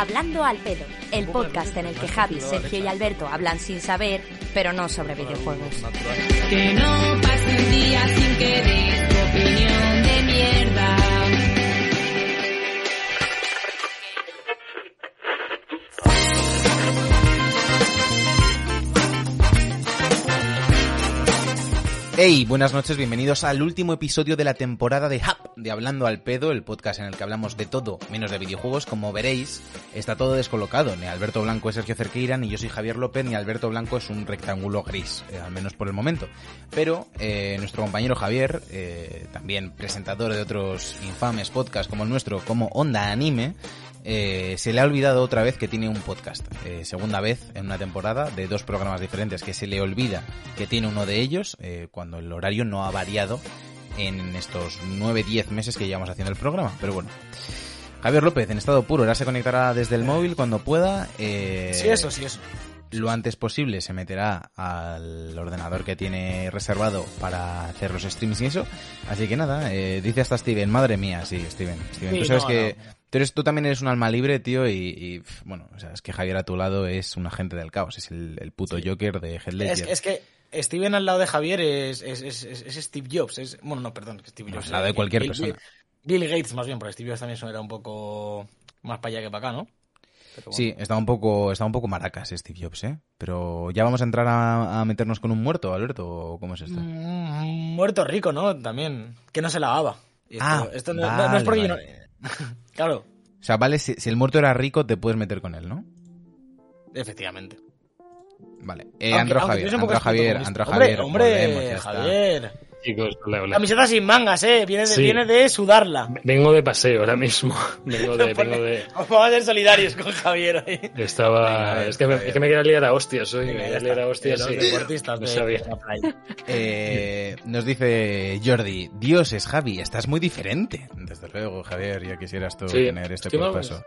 Hablando al pedo, el podcast en el que Javi, Sergio y Alberto hablan sin saber, pero no sobre videojuegos. Que no pase un día sin que des tu opinión de mierda. Hey, buenas noches, bienvenidos al último episodio de la temporada de Hub, de Hablando al Pedo, el podcast en el que hablamos de todo menos de videojuegos. Como veréis, está todo descolocado. Ni Alberto Blanco es Sergio Cerqueira, ni yo soy Javier López, ni Alberto Blanco es un rectángulo gris, eh, al menos por el momento. Pero eh, nuestro compañero Javier, eh, también presentador de otros infames podcasts como el nuestro, como Onda Anime, eh, se le ha olvidado otra vez que tiene un podcast. Eh, segunda vez en una temporada de dos programas diferentes que se le olvida que tiene uno de ellos eh, cuando el horario no ha variado en estos 9-10 meses que llevamos haciendo el programa. Pero bueno. Javier López, en estado puro, ahora se conectará desde el móvil cuando pueda. Eh, Sí, eso, sí, eso. lo antes posible se meterá al ordenador que tiene reservado para hacer los streams y eso. Así que nada, eh, dice hasta Steven, madre mía, sí, Steven. Steven, Sí, tú sabes no, que tú, eres, tú también eres un alma libre, tío, y, y, bueno, o sea, es que Javier a tu lado es un agente del caos, es el, el puto Joker de Heath Es, Ledger. es que Steven al lado de Javier es, es, es, es- es Steve Jobs. Es, bueno, no, perdón, Steve No, Jobs. al lado de cualquier Bill- persona. Bill, Bill Gates, más bien, porque Steve Jobs también era un poco más para allá que para acá, ¿no? Bueno. Sí, está un poco, está un poco maracas Steve Jobs, ¿eh? Pero ya vamos a entrar a, a meternos con un muerto, Alberto, ¿o ¿cómo es esto? Mm, muerto rico, ¿no? También. Que no se lavaba. Esto, Ah, esto no, no- no vale, es porque yo vale. no... claro, O sea, vale, si, si el muerto era rico, te puedes meter con él, ¿no? efectivamente. Vale. Eh, Aunque- Andro aunque Javier, Andro Javier, Andro. Javier. Hombre, volvemos, hombre. Javier. Chicos, hola, hola. Camiseta sin mangas, ¿eh? Viene de, Sí. viene de sudarla. Vengo de paseo ahora mismo. Vengo de, vengo de. Vamos a ser solidarios con Javier hoy. Estaba. Es que, me, es que me quería liar a hostias hoy. Me Venga, ya quería liar a hostias. Sí. deportistas No de- sabía. de la playa. Eh, nos dice Jordi, Dios es Javi, estás muy diferente. Desde luego, Javier, ya quisieras tú Sí, tener este estoy paso.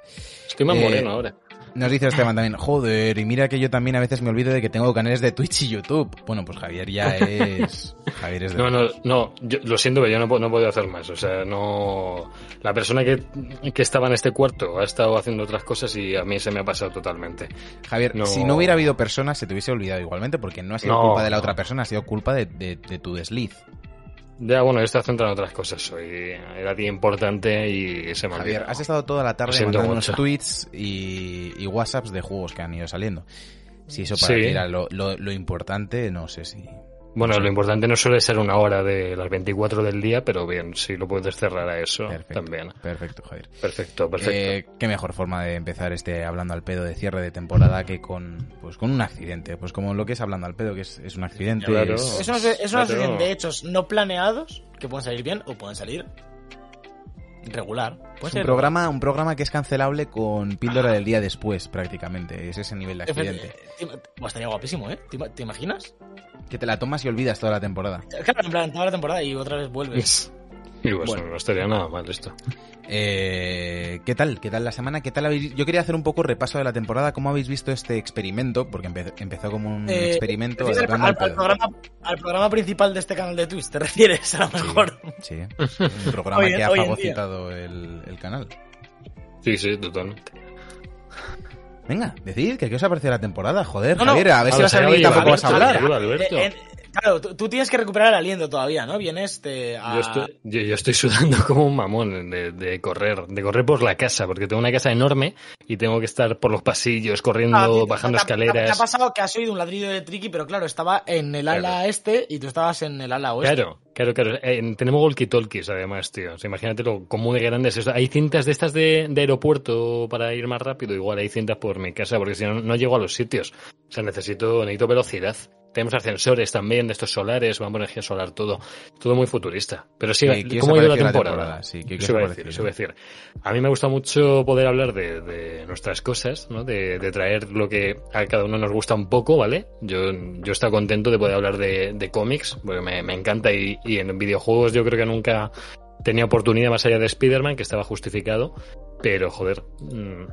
Estoy más Eh, moreno ahora. Nos dice Esteban también, joder, y mira que yo también a veces me olvido de que tengo canales de Twitch y YouTube. Bueno, pues Javier ya es... Javier es de... No, no, no. Yo, lo siento, pero yo no, puedo- no puedo hacer más. O sea, no. La persona que, que estaba en este cuarto ha estado haciendo otras cosas y a mí se me ha pasado totalmente. Javier, no. si no hubiera habido personas, se te hubiese olvidado igualmente, porque no ha sido No, culpa de la otra persona, ha sido culpa de, de- de tu desliz. Ya, bueno, yo estaba centrado en otras cosas hoy. Era día importante y se me Javier, has estado toda la tarde mandando unos tweets y, y WhatsApps de juegos que han ido saliendo. Si eso para Sí. ti era lo, lo- lo importante, no sé si... Bueno, lo importante no suele ser una hora de las 24 del día, pero bien, si lo puedes cerrar a eso Perfecto, también. perfecto, Javier. Perfecto, perfecto. Eh, qué mejor forma de empezar este hablando al pedo de cierre de temporada que con pues con un accidente, pues como lo que es hablando al pedo, que es, es un accidente. Claro. es- Es una, es Claro. sucesión de hechos no planeados que pueden salir bien o pueden salir regular. Puede es un ser programa, un programa que es cancelable con píldora del día después, prácticamente. Es ese nivel de accidente. Te- Pues estaría guapísimo, ¿eh? ¿Te, te imaginas? Que te la tomas y olvidas toda la temporada. Claro, en plan, toda la temporada y otra vez vuelves. Y pues bueno. no estaría nada mal esto. Eh, ¿Qué tal? ¿Qué tal la semana? ¿Qué tal habéis... Yo quería hacer un poco repaso de la temporada. ¿Cómo habéis visto este experimento? Porque empe- empezó como un Eh, experimento. ¿Te refieres hablando al, al al pedo. programa, al programa principal de este canal de Twitch, ¿te refieres? A lo mejor. Sí, un programa Hoy que ha fagocitado el, el canal. Sí, sí, totalmente. Venga, decid que qué os ha parecido la temporada, joder, No, no. Javier, a ver A si vas a venir tampoco vas a hablar. Alberto. Alberto. Eh, eh, claro, tú, tú tienes que recuperar el aliento todavía, ¿no? Vienes a... Yo estoy, yo, yo estoy sudando como un mamón de, de correr, de correr por la casa, porque tengo una casa enorme y tengo que estar por los pasillos, corriendo, Ah, bajando te- te- Te ha escaleras. pasado que has oído un ladrido de Tricky, pero claro, estaba en el ala Claro. este y tú estabas en el ala oeste. Claro, claro, claro. Eh, tenemos walkie-talkies además, tío. O sea, imagínate lo común de grande es. Hay cintas de estas de, de aeropuerto para ir más rápido. Igual hay cintas por mi casa, porque si no, no llego a los sitios. O sea, necesito, necesito velocidad. Tenemos ascensores también de estos solares, vamos a energía solar, todo, todo muy futurista. Pero sí, ¿Qué- qué os ¿cómo ha ido la temporada? temporada? Sí, ¿qué- Eso iba a decir, eso iba a decir. A mí me gusta mucho poder hablar de, de nuestras cosas, ¿no? De, de traer lo que a cada uno nos gusta un poco, ¿vale? Yo, yo estoy contento de poder hablar de, de cómics, porque me, me encanta y, y en videojuegos yo creo que nunca tenía oportunidad más allá de Spider-Man, que estaba justificado, pero joder, mm,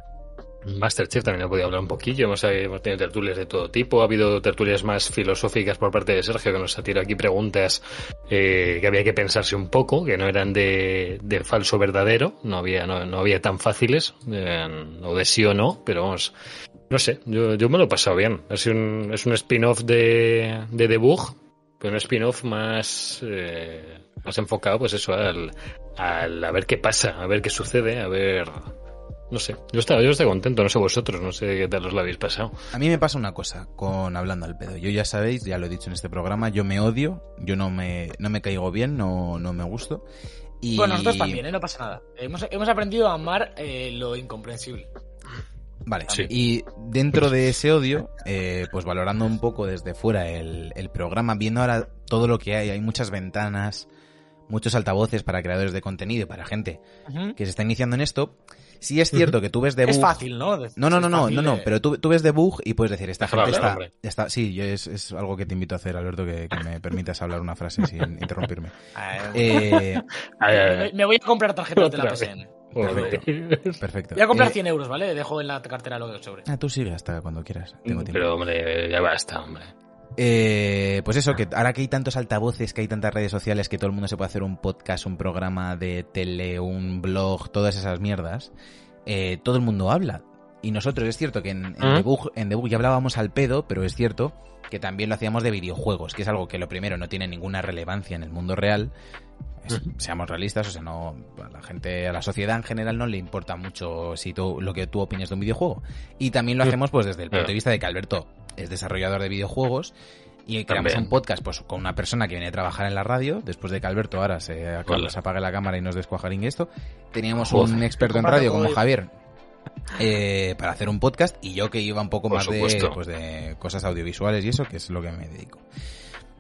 Masterchef también he podido hablar un poquillo, hemos, eh, hemos tenido tertulias de todo tipo, ha habido tertulias más filosóficas por parte de Sergio que nos ha tirado aquí preguntas eh, que había que pensarse un poco, que no eran de, de falso verdadero, no había, no, no había tan fáciles, o de sí o no, pero vamos, no sé, yo, yo me lo he pasado bien. Es un, es un spin-off de, de Debug, pero un spin-off más, eh, más enfocado, pues eso, al, al a ver qué pasa, a ver qué sucede, a ver no sé, yo estaba, yo estoy contento, no sé vosotros, no sé qué tal os lo habéis pasado. A mí me pasa una cosa con hablando al pedo. Yo ya sabéis, ya lo he dicho en este programa, yo me odio, yo no me, no me caigo bien, no, no me gusto. Y... Bueno, nosotros también, ¿eh? no pasa nada. Hemos, hemos aprendido a amar eh, lo incomprensible. Vale, Sí. y dentro de ese odio, eh, pues valorando un poco desde fuera el, el programa, viendo ahora todo lo que hay, hay muchas ventanas, muchos altavoces para creadores de contenido y para gente que se está iniciando en esto. Sí es cierto que tú ves debug... Es fácil, ¿no? De- No, no, no, no, no, no, eh. pero tú, tú ves debug y puedes decir, esta gente está, está... Sí, yo es, es algo que te invito a hacer, Alberto, que, que me permitas hablar una frase sin interrumpirme. Eh, Eh, me, voy a comprar tarjetas de la. PSN. Joder. perfecto. Voy a comprar Eh, 100 euros, ¿vale? Dejo en la cartera lo que sobre. ah, tú sigue hasta cuando quieras. Tengo tiempo. Pero hombre, ya basta, hombre. Eh, pues eso, que ahora que hay tantos altavoces, que hay tantas redes sociales, que todo el mundo se puede hacer un podcast, un programa de tele, un blog, todas esas mierdas, eh, todo el mundo habla. Y nosotros es cierto que en, en ¿Mm? debug, en debug ya hablábamos al pedo, pero es cierto que también lo hacíamos de videojuegos, que es algo que lo primero no tiene ninguna relevancia en el mundo real. Es-. Seamos realistas, o sea, no a la gente, a la sociedad en general no le importa mucho si tú, lo que tú opines de un videojuego. Y también lo Mm. hacemos pues desde el punto Ah. de vista de que Alberto es desarrollador de videojuegos y creamos También. un podcast pues con una persona que viene a trabajar en la radio, después de que Alberto ahora se, acabe- Hola. se apague la cámara y nos descuajaringue esto. Teníamos Joder. un experto en radio como. Javier eh, para hacer un podcast y yo que iba un poco Por más de, pues, de cosas audiovisuales y eso, que es lo que me dedico.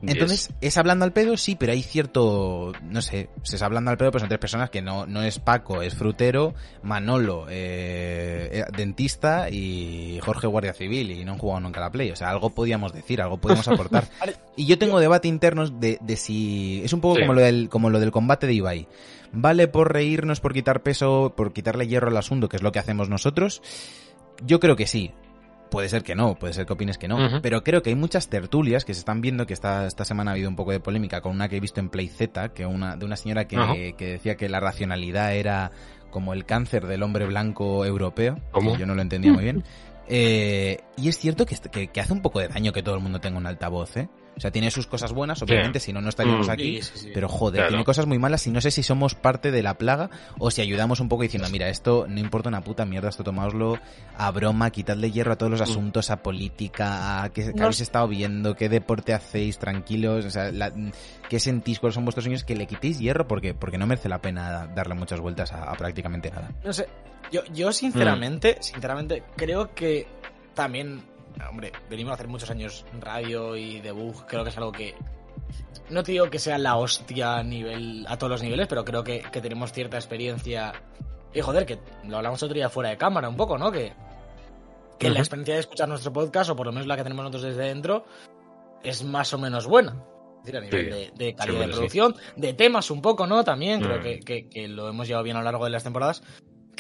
Yes. Entonces, ¿es hablando al pedo? Sí, pero hay cierto, no sé, se es hablando al pedo, pero son tres personas que no, no es Paco, es Frutero, Manolo, eh, eh, dentista y Jorge Guardia Civil y no han jugado nunca a la Play. O sea, algo podíamos decir, algo podíamos aportar. Y yo tengo debate interno de, de si... Es un poco Sí. como, lo del, como lo del combate de Ibai. ¿Vale por reírnos, por quitar peso, por quitarle hierro al asunto, que es lo que hacemos nosotros? Yo creo que sí. Puede ser que no, puede ser que opines que no. Pero creo que hay muchas tertulias que se están viendo, que esta, esta semana ha habido un poco de polémica con una que he visto en Play Z, que una, de una señora que, que decía que la racionalidad era como el cáncer del hombre blanco europeo. ¿Cómo? que yo no lo entendía muy bien. Eh, y es cierto que, que, que hace un poco de daño que todo el mundo tenga un altavoz, ¿eh? O sea, tiene sus cosas buenas, obviamente, si no, no estaríamos Mm. aquí. Sí, sí, sí. Pero joder, Claro. tiene cosas muy malas y no sé si somos parte de la plaga o si ayudamos un poco diciendo, mira, esto no importa una puta mierda, esto tomaoslo a broma, quitadle hierro a todos los asuntos, a política, a qué, qué No habéis estado viendo, qué deporte hacéis, tranquilos, o sea, la- qué sentís, cuáles son vuestros sueños, que le quitéis hierro porque, porque no merece la pena darle muchas vueltas a, a prácticamente nada. No sé, yo, yo sinceramente, Mm. sinceramente, creo que también, hombre, venimos a hacer muchos años radio y debug, creo que es algo que, no te digo que sea la hostia a, nivel, a todos los niveles, pero creo que, que tenemos cierta experiencia, y joder, que lo hablamos otro día fuera de cámara un poco, ¿no? Que, que la experiencia de escuchar nuestro podcast, o por lo menos la que tenemos nosotros desde dentro, es más o menos buena. Es decir, a nivel Sí, de, de calidad de sí. producción, de temas un poco, ¿no? También creo Mm. que lo hemos llevado bien a lo largo de las temporadas.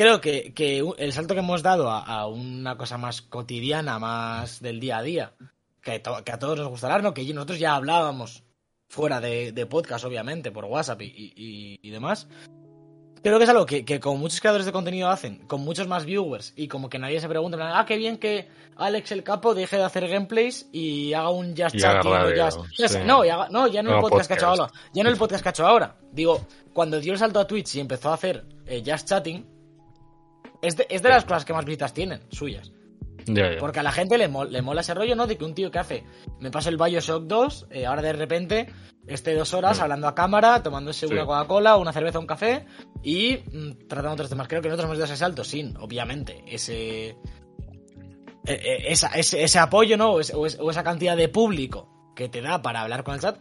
Creo que, que el salto que hemos dado a, a una cosa más cotidiana, más del día a día, que, to- que a todos nos gustará, ¿no? Que nosotros ya hablábamos fuera de, de podcast, obviamente, por WhatsApp y, y- y demás. Creo que es algo que, que como muchos creadores de contenido hacen, con muchos más viewers, y como que nadie se pregunta, ah, qué bien que Alex el Capo deje de hacer gameplays y haga un Just sí. No, y haga- no, ya no el No, podcast, que ha hecho podcast. ahora. Ya no el podcast que ha hecho ahora. Digo, cuando dio el salto a Twitch y empezó a hacer eh, Just Chatting, es de, es de las cosas que más visitas tienen, suyas. Ya, ya. Porque a la gente le, mol- le mola ese rollo, ¿no? De que un tío que hace, me paso el Bioshock 2, eh, ahora de repente esté dos horas Mm. hablando a cámara, tomándose Sí. una Coca-Cola, una cerveza, un café y mm, tratando otros temas. Creo que nosotros hemos dado ese salto sin, obviamente, ese. eh, eh, esa- ese, ese apoyo, ¿no? O, es- o esa cantidad de público que te da para hablar con el chat.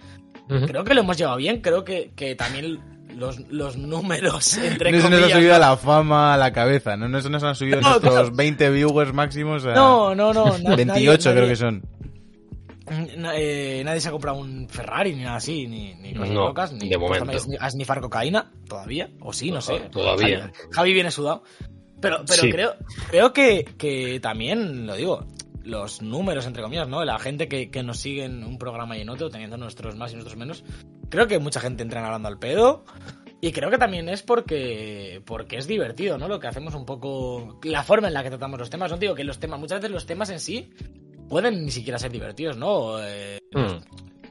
Creo que lo hemos llevado bien. Creo que, que también los, los números, entre No se nos ha comillas, subido a la fama a la cabeza, ¿no? No se nos han subido No, nuestros claro. 20 viewers máximos a No, no, no. na- 28 nadie- creo nadie- que son. Na- eh, nadie se ha comprado un Ferrari ni nada así, ni, ni cosas No, locas, ni de momento. a sni- a snifar cocaína, todavía, o sí, no sé. Todavía. Javi, Javi viene sudado. Pero, pero Sí. creo, creo que, que también, lo digo, los números, entre comillas, ¿no? La gente que, que nos sigue en un programa y en otro, teniendo nuestros más y nuestros menos, creo que mucha gente entra en hablando al pedo. Y creo que también es porque, porque es divertido, ¿no? Lo que hacemos un poco. La forma en la que tratamos los temas. No digo que los temas, muchas veces los temas en sí pueden ni siquiera ser divertidos, ¿no? Eh, Mm.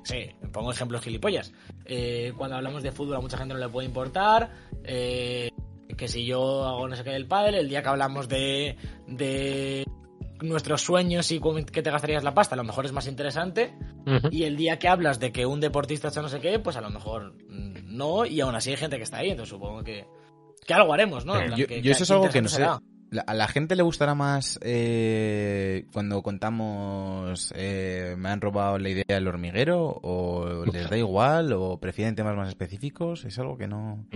Sí, pongo ejemplos gilipollas. Eh, cuando hablamos de fútbol a mucha gente no le puede importar. eh, que si yo hago no sé qué del pádel, el día que hablamos de, de nuestros sueños y qué te gastarías la pasta, a lo mejor es más interesante. Y el día que hablas de que un deportista ha hecho no sé qué, pues a lo mejor no. Y aún así hay gente que está ahí, entonces supongo que, que algo haremos, ¿no? Plan, Yo, que- yo que eso es algo que no sé. La- a la gente le gustará más eh, cuando contamos eh, me han robado la idea del hormiguero o les da igual o prefieren temas más específicos. Es algo que no...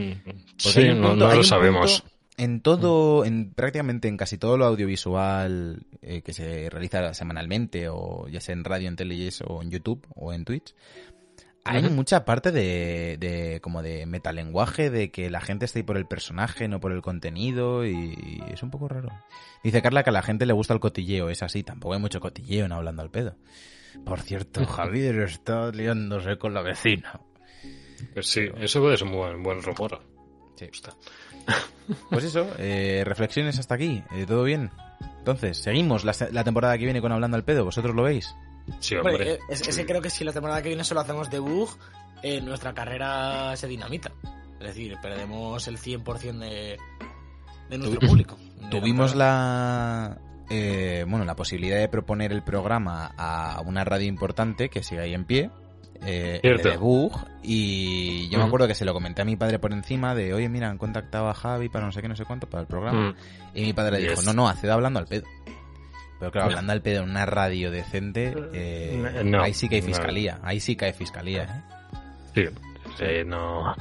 Sí, no, punto- no hay lo sabemos. En todo, en prácticamente en casi todo lo audiovisual eh, que se realiza semanalmente, o ya sea en radio, en tele o en YouTube o en Twitch, hay mucha parte de, de como de metalenguaje, de que la gente está ahí por el personaje, no por el contenido, y es un poco raro. Dice Carla que a la gente le gusta el cotilleo, es así, tampoco hay mucho cotilleo en hablando al pedo. Por cierto, Javier está liándose con la vecina. Pues sí, eso puede ser un buen, buen rumor. Sí. Está. Pues eso, eh, reflexiones hasta aquí, eh, ¿todo bien? Entonces, seguimos la, la temporada que viene con Hablando al Pedo, ¿vosotros lo veis? Sí, Hombre, hombre. es, es que creo que si la temporada que viene solo hacemos debug, eh, nuestra carrera se dinamita. Es decir, perdemos el 100% de, de nuestro Tu- público. de Tuvimos la eh, bueno la posibilidad de proponer el programa a una radio importante que sigue ahí en pie, eh, de Bug, y yo me acuerdo que se lo comenté a mi padre por encima de, oye, mira, han contactado a Javi para no sé qué, no sé cuánto, para el programa. Mm. Y mi padre dijo, Yes. no, no, haced hablando al pedo. Pero claro, hablando al pedo en una radio decente, eh, No, ahí sí que hay no. fiscalía, ahí sí que hay fiscalía, ¿eh? Sí, sí, no. A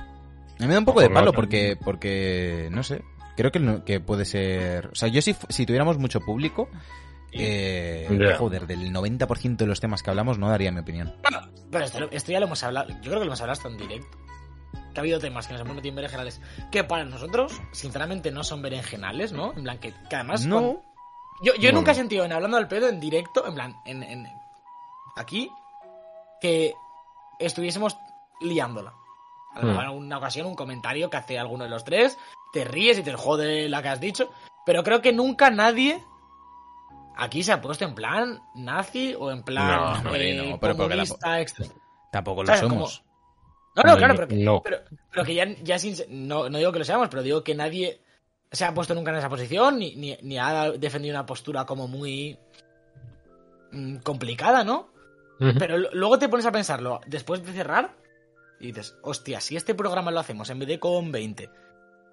mí me da un poco de palo porque, porque no sé, creo que, que puede ser... O sea, yo si, si tuviéramos mucho público, eh, joder, del 90% de los temas que hablamos no daría mi opinión. Pero esto, esto ya lo hemos hablado. Yo creo que lo hemos hablado hasta en directo. Que ha habido temas que nos hemos metido en berenjenales. Que para nosotros, sinceramente, no son berenjenales, ¿no? En plan, que, que además. cuando- No, Yo, yo No. nunca he sentido en hablando al pedo en directo, en plan, en, en- aquí, que estuviésemos liándola. A lo mejor Hmm. en alguna ocasión un comentario que hace alguno de los tres, te ríes y te jode la que has dicho, pero creo que nunca nadie aquí se ha puesto en plan nazi o en plan No, hombre, eh, no, pero porque la- comunista extra- tampoco lo ¿Sabes? somos. No, no, No, claro, pero que, no. pero, pero que ya, ya sin, no, no digo que lo seamos, pero digo que nadie se ha puesto nunca en esa posición, ni, ni, ni ha defendido una postura como muy mm, complicada, ¿no? Pero luego te pones a pensarlo, después de cerrar, y dices, hostia, si este programa lo hacemos en vez de con 20,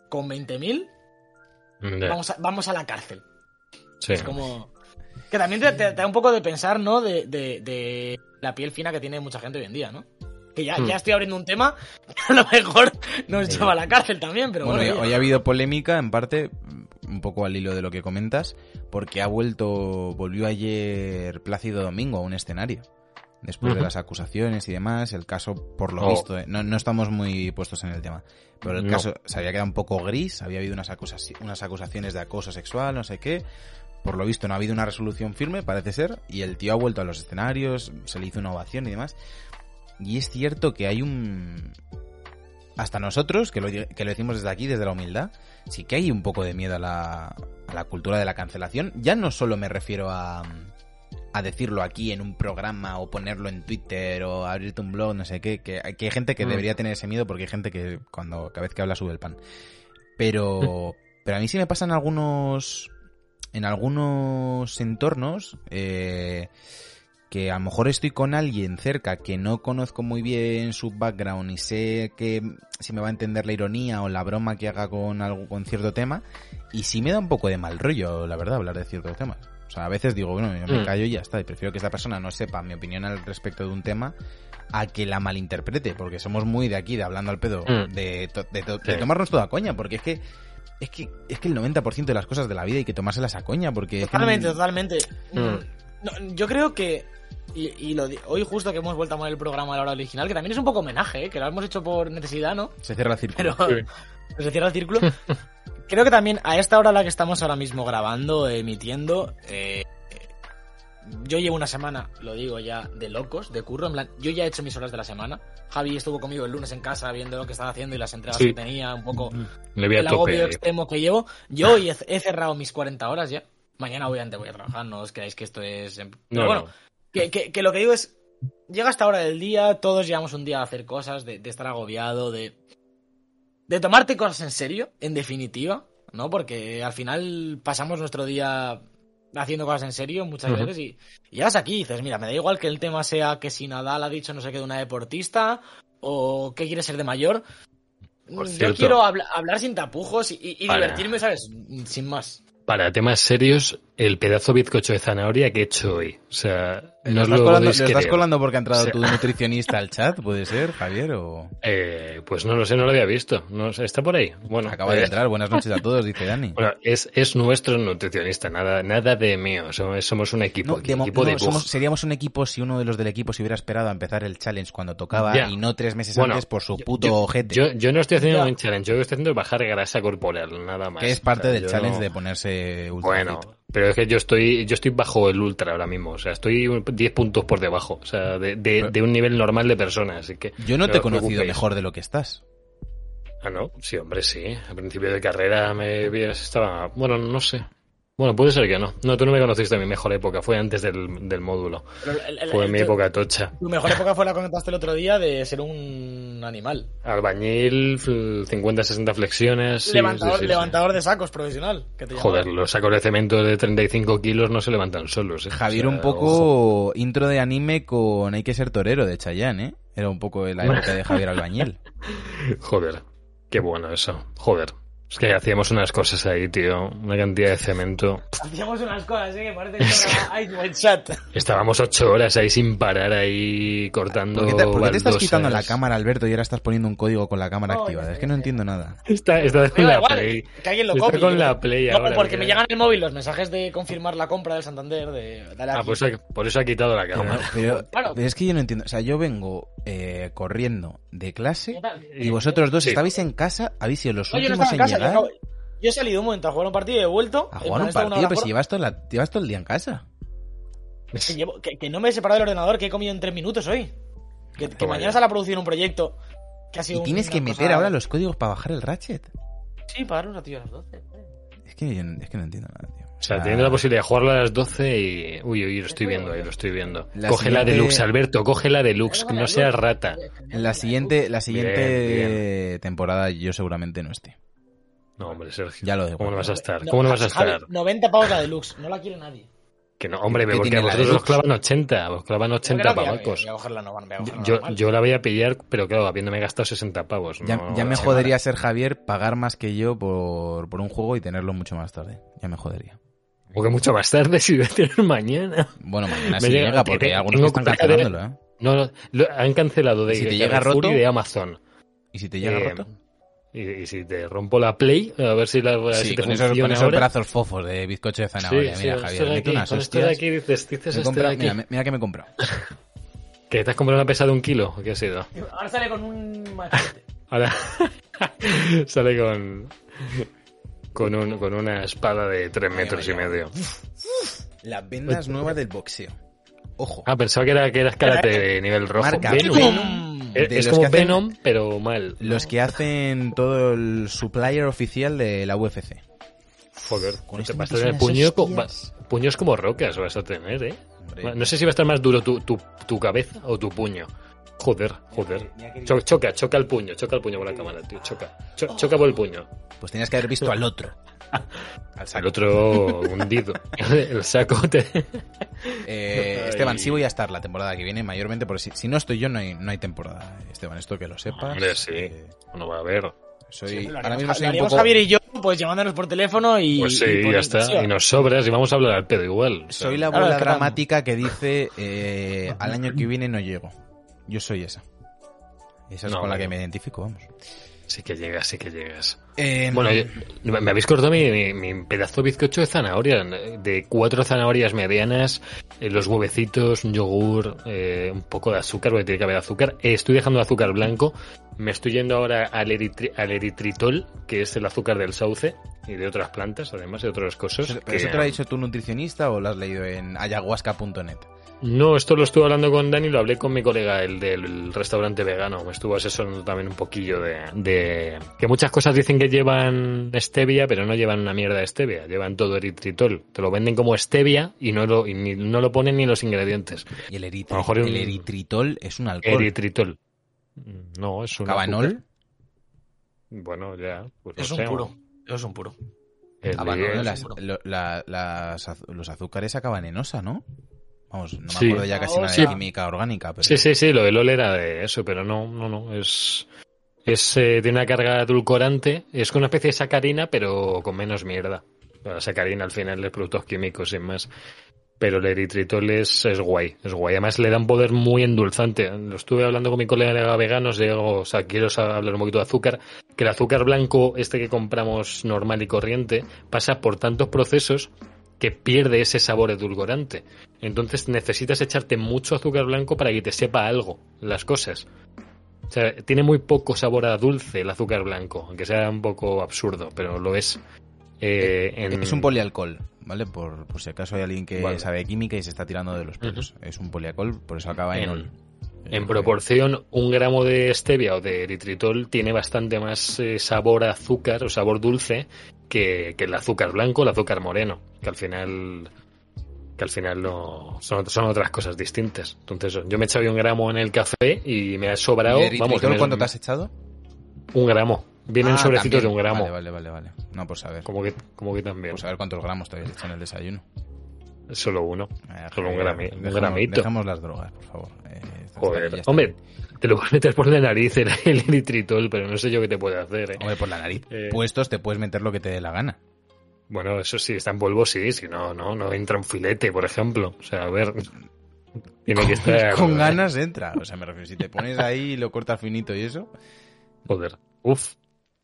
con 20.000, Ya, vamos a, vamos a la cárcel. sí. Es como... Que también te, te- te da un poco de pensar, ¿no? De, de- de la piel fina que tiene mucha gente hoy en día, ¿no? Que ya, Hmm. ya estoy abriendo un tema que a lo mejor nos lleva a la cárcel también, pero bueno, bueno. hoy, ha habido polémica, en parte, un poco al hilo de lo que comentas, porque ha vuelto, volvió ayer Plácido Domingo a un escenario. Después de las acusaciones y demás, el caso, por lo Oh. visto, eh, no, no estamos muy puestos en el tema, pero el No. caso se había quedado un poco gris, había habido unas, acusa- unas acusaciones de acoso sexual, no sé qué, por lo visto no ha habido una resolución firme, parece ser, y el tío ha vuelto a los escenarios, se le hizo una ovación y demás, y es cierto que hay un... Hasta nosotros, que lo, que lo decimos desde aquí, desde la humildad, sí que hay un poco de miedo a la, a la cultura de la cancelación. Ya no solo me refiero a, a decirlo aquí en un programa o ponerlo en Twitter o abrirte un blog, no sé qué, que, que hay gente que Mm. debería tener ese miedo porque hay gente que cuando cada vez que habla sube el pan. Pero, pero a mí sí me pasan algunos, en algunos entornos, eh, que a lo mejor estoy con alguien cerca que no conozco muy bien su background y sé que si me va a entender la ironía o la broma que haga con algo con cierto tema y sí me da un poco de mal rollo, la verdad, hablar de ciertos temas. O sea, a veces digo, bueno, yo me Mm. callo y ya está, y prefiero que esta persona no sepa mi opinión al respecto de un tema a que la malinterprete, porque somos muy de aquí, de hablando al pedo, Mm. de, to- de to- de tomarnos toda coña, porque es que es que es que el 90% de las cosas de la vida hay que tomárselas a coña, porque es que- Totalmente, totalmente. Mm. No, yo creo que. Y, y lo hoy, justo que hemos vuelto a poner el programa a la hora original, que también es un poco homenaje, ¿eh? que lo hemos hecho por necesidad, ¿no? se cierra el círculo. Pero Sí. se cierra el círculo. creo que también a esta hora a la que estamos ahora mismo grabando, emitiendo, eh, yo llevo una semana, lo digo ya, de locos, de curro. En plan, yo ya he hecho mis horas de la semana. Javi estuvo conmigo el lunes en casa viendo lo que estaba haciendo y las entregas Sí. que tenía, un poco Le vi a el agobio extremo que llevo. Yo hoy he, he cerrado mis 40 horas ya. Mañana obviamente voy a trabajar, no os creáis que esto es... Pero No, bueno, no. Que, que- que lo que digo es, llega esta hora del día, todos llevamos un día a hacer cosas, de, de estar agobiado, de, de tomarte cosas en serio, en definitiva, ¿no? Porque al final pasamos nuestro día haciendo cosas en serio muchas veces y, y llegas aquí y dices, mira, me da igual que el tema sea que si Nadal ha dicho no sé qué de una deportista o qué quiere ser de mayor. Yo quiero habla- hablar sin tapujos y, y- y Para. divertirme, ¿sabes? Sin más. Para temas serios, el pedazo bizcocho de zanahoria que he hecho hoy. O sea, no ¿Lo os estás, lo colando, podéis lo estás colando porque ha entrado Sí. tu nutricionista al chat? ¿Puede ser, Javier? O... Eh, pues no lo sé, no lo había visto. No sé, ¿Está por ahí? Bueno, Acaba de eh, entrar. Buenas noches a todos, dice Dani. Bueno, es, es nuestro nutricionista, nada, nada de mío. Somos, somos un equipo, No, aquí, de equipo de no, bug. somos- seríamos un equipo si uno de los del equipo se hubiera esperado a empezar el challenge cuando tocaba y no tres meses Bueno, antes por su yo- puto yo, ojete. Yo, yo no estoy haciendo Ya. un challenge, yo lo que estoy haciendo es bajar grasa corporal, nada más. que es parte O sea, del challenge no- de ponerse ultra Bueno, fit. Pero es que yo estoy, yo estoy bajo el ultra ahora mismo, o sea, estoy un- 10 puntos por debajo, o sea, de, de- de un nivel normal de persona, así que... Yo no te he conocido mejor de lo que estás. Ah, no, sí, hombre, sí. Al principio de carrera me estaba, bueno, no sé. Bueno, puede ser que no. No, tú no me conociste en mi mejor época, fue antes del, del módulo. Pero el- el- Fue el- mi época tocha. Tu mejor época fue la que comentaste el otro día de ser un animal. Albañil, 50-60 flexiones. levantador, sí, sí, sí. levantador de sacos profesional. Que te Joder, los sacos de cemento de 35 kilos no se levantan solos. ¿eh? Javier, O sea, un poco intro de anime con Hay que ser torero de Chayanne, ¿eh? Era un poco la época de Javier Albañil. Joder, qué bueno eso. Joder. Es que hacíamos unas cosas ahí, tío. Una cantidad de cemento. Hacíamos unas cosas, ¿eh? Que parece que era Ice White Chat. Estábamos ocho horas ahí sin parar, ahí cortando. ¿Por qué te, por qué te estás quitando la cámara, Alberto, y ahora estás poniendo un código con la cámara No, activada? Es que no entiendo nada. Está, está con la igual, Play. que alguien lo Está copie. con la. Play No, ahora, porque que- me llegan en el móvil los mensajes de confirmar la compra del Santander. De, dale Ah, pues por eso ha quitado la cámara. pero- Claro. pero es que yo no entiendo. O sea, yo vengo eh, corriendo de clase y vosotros dos Sí. estabais en casa, habéis sido los No, yo no últimos en casa. Yo, llegar acabo- yo he salido un momento a jugar un partido y he vuelto. a jugar un partido, pero si fuera, llevas todo, la- llevas todo el día en casa. que, llevo- que- que no me he separado del ordenador, que he comido en tres minutos hoy. Que, que Toma mañana sale a producir un proyecto que ha sido Y tienes que meter ahora los códigos para bajar el ratchet. Sí, para dar un ratillo a las 12. Es que, yo- es que no entiendo nada, tío. O sea, teniendo la posibilidad de jugarla a las 12 y... Uy, uy, lo estoy viendo ahí, lo estoy viendo. La coge la siguiente- deluxe, Alberto, coge la deluxe, que no seas rata. En la siguiente, la siguiente Bien, temporada yo seguramente no esté. No, hombre, Sergio. Ya lo dejo. ¿Cómo no vas a estar? ¿Cómo no vas a Javi, estar? 90 pavos la deluxe, no la quiere nadie. Que no, hombre, ¿Qué porque a vosotros os clavan 80, os clavan 80 Creo que ya- pavacos. voy a cogerla no- voy a cogerla Yo, yo la voy a pillar, pero claro, habiéndome gastado 60 pavos. Ya, no- ya me jodería ser Javier pagar más que yo por, por un juego y tenerlo mucho más tarde. Ya me jodería. Porque mucho más tarde si voy a tener mañana. Bueno, mañana Me sí llega- llega, porque algunos están cancelándolo, ¿eh? No, no, lo- han cancelado de, ¿Y si te de llega roto? y de Amazon. ¿Y si te llega Eh, roto? Y, y si te rompo la Play, a ver si, la, a Sí, si te con esos, con esos ahora. brazos fofos de bizcocho de zanahoria. Sí, mira, sí, Javier, aquí, unas con esto de hostias. aquí dices, dices Me este compra- aquí. mira, mira que me he comprado. ¿Que te has comprado una pesa de un kilo? ¿O ¿Qué ha sido? Ahora sale con un machete. Ahora sale con con, un, con una espada de tres metros y medio. Las vendas nuevas del boxeo. Ojo. Ah, pensaba que era que eras karate de nivel rojo. Marca Venom. Venom. Es, De es los como que hacen- Venom, pero mal. Los que hacen todo el supplier oficial de la UFC. Joder, Con te esto vas a tener puño puños como rocas vas a tener, ¿eh? Hombre. No sé si va a estar más duro tu, tu, tu cabeza o tu puño. Joder, joder. Cho- choca, choca el puño, choca el puño con la cámara, tío. Choca. Cho- choca por el puño. Pues tenías que haber visto al otro. Al El saco. otro hundido. El saco te... Eh. Esteban, sí voy a estar la temporada que viene, mayormente porque si, si no estoy yo no hay, no hay temporada, Esteban, esto que lo sepas. Hombre, sí. Eh, No va a ver. soy, Lo ahora mismo soy un poco... Javier y yo, pues llamándonos por teléfono y. Pues sí, y ya está. Y nos sobras y vamos a hablar al pedo igual. O sea, Soy la Claro, abuela tam- dramática que dice eh, al año que viene no llego. Yo soy esa. Esa es No, con la que me identifico, vamos. Sí que llegas, sí que llegas. Eh, Bueno, me habéis cortado mi, mi- mi pedazo de bizcocho de zanahoria, de cuatro zanahorias medianas, eh, los huevecitos, un yogur, eh, un poco de azúcar, porque tiene que haber azúcar. Eh, estoy dejando azúcar blanco, me estoy yendo ahora al, eritri- al eritritol, que es el azúcar del sauce y de otras plantas, además de otras cosas. ¿Pero que- eso te lo ha dicho tu nutricionista o lo has leído en ayahuasca.net? No, esto lo estuve hablando con Dani, lo hablé con mi colega, el del restaurante vegano. Me estuvo asesorando también un poquillo de, de- Que muchas cosas dicen que llevan stevia, pero no llevan una mierda de stevia. Llevan todo eritritol. Te lo venden como stevia y no lo, y ni- no lo ponen ni los ingredientes. Y el, eritri- A lo mejor el un- eritritol es un alcohol. Eritritol. No, es un ¿Cabanol? Bueno, ya. Pues no Es un sé, puro. Es un puro. el de- Cabanol, las- seguro. lo- la- las az- los azúcares acaban en osa, ¿no? Vamos, no me Sí. acuerdo ya casi nada Sí. de química orgánica, pero... Sí, sí, sí, lo del OL era de eso, pero no, no, no, es, es eh, tiene una carga edulcorante, es una especie de sacarina, pero con menos mierda. La sacarina al final es productos químicos sin más. Pero el eritritol es, es guay, es guay. Además le da un poder muy endulzante. Lo estuve hablando con mi colega vegano, digo, o sea, quiero hablar un poquito de azúcar, que el azúcar blanco, este que compramos normal y corriente, pasa por tantos procesos que pierde ese sabor edulcorante. Entonces necesitas echarte mucho azúcar blanco para que te sepa algo las cosas. O sea, tiene muy poco sabor a dulce el azúcar blanco, aunque sea un poco absurdo, pero lo es. Eh, en- Es un polialcohol, ¿vale? Por, por si acaso hay alguien que Vale. sabe química y se está tirando de los pelos. Es un polialcohol, por eso acaba en, En- ol. En proporción, un gramo de stevia o de eritritol tiene bastante más eh, sabor a azúcar o sabor dulce que, que el azúcar blanco o el azúcar moreno, que al final que al final no son, son otras cosas distintas. Entonces, yo me he echado un gramo en el café y me ha sobrado, ¿Y vamos, eritritol me- cuánto te has echado? un gramo. Vienen Ah, sobrecitos también. de un gramo. Vale, vale, vale, vale. No, pues a ver. Como que, como que también. Pues a ver cuántos gramos te habéis echado en el desayuno. Solo uno. Eh, Solo un gramito. Dejamos las drogas, por favor. Eh, Joder. Hombre, bien. te lo a meter por la nariz el, el eritritol, pero no sé yo qué te puede hacer, ¿eh? Hombre, por la nariz. Puestos te puedes meter lo que te dé la gana. Bueno, eso sí, está en polvo, sí, si no, no, no entra un filete, por ejemplo. O sea, a ver. Tiene que estar. Con ganas entra. O sea, me refiero, si te pones ahí y lo cortas finito y eso. Joder. Uf.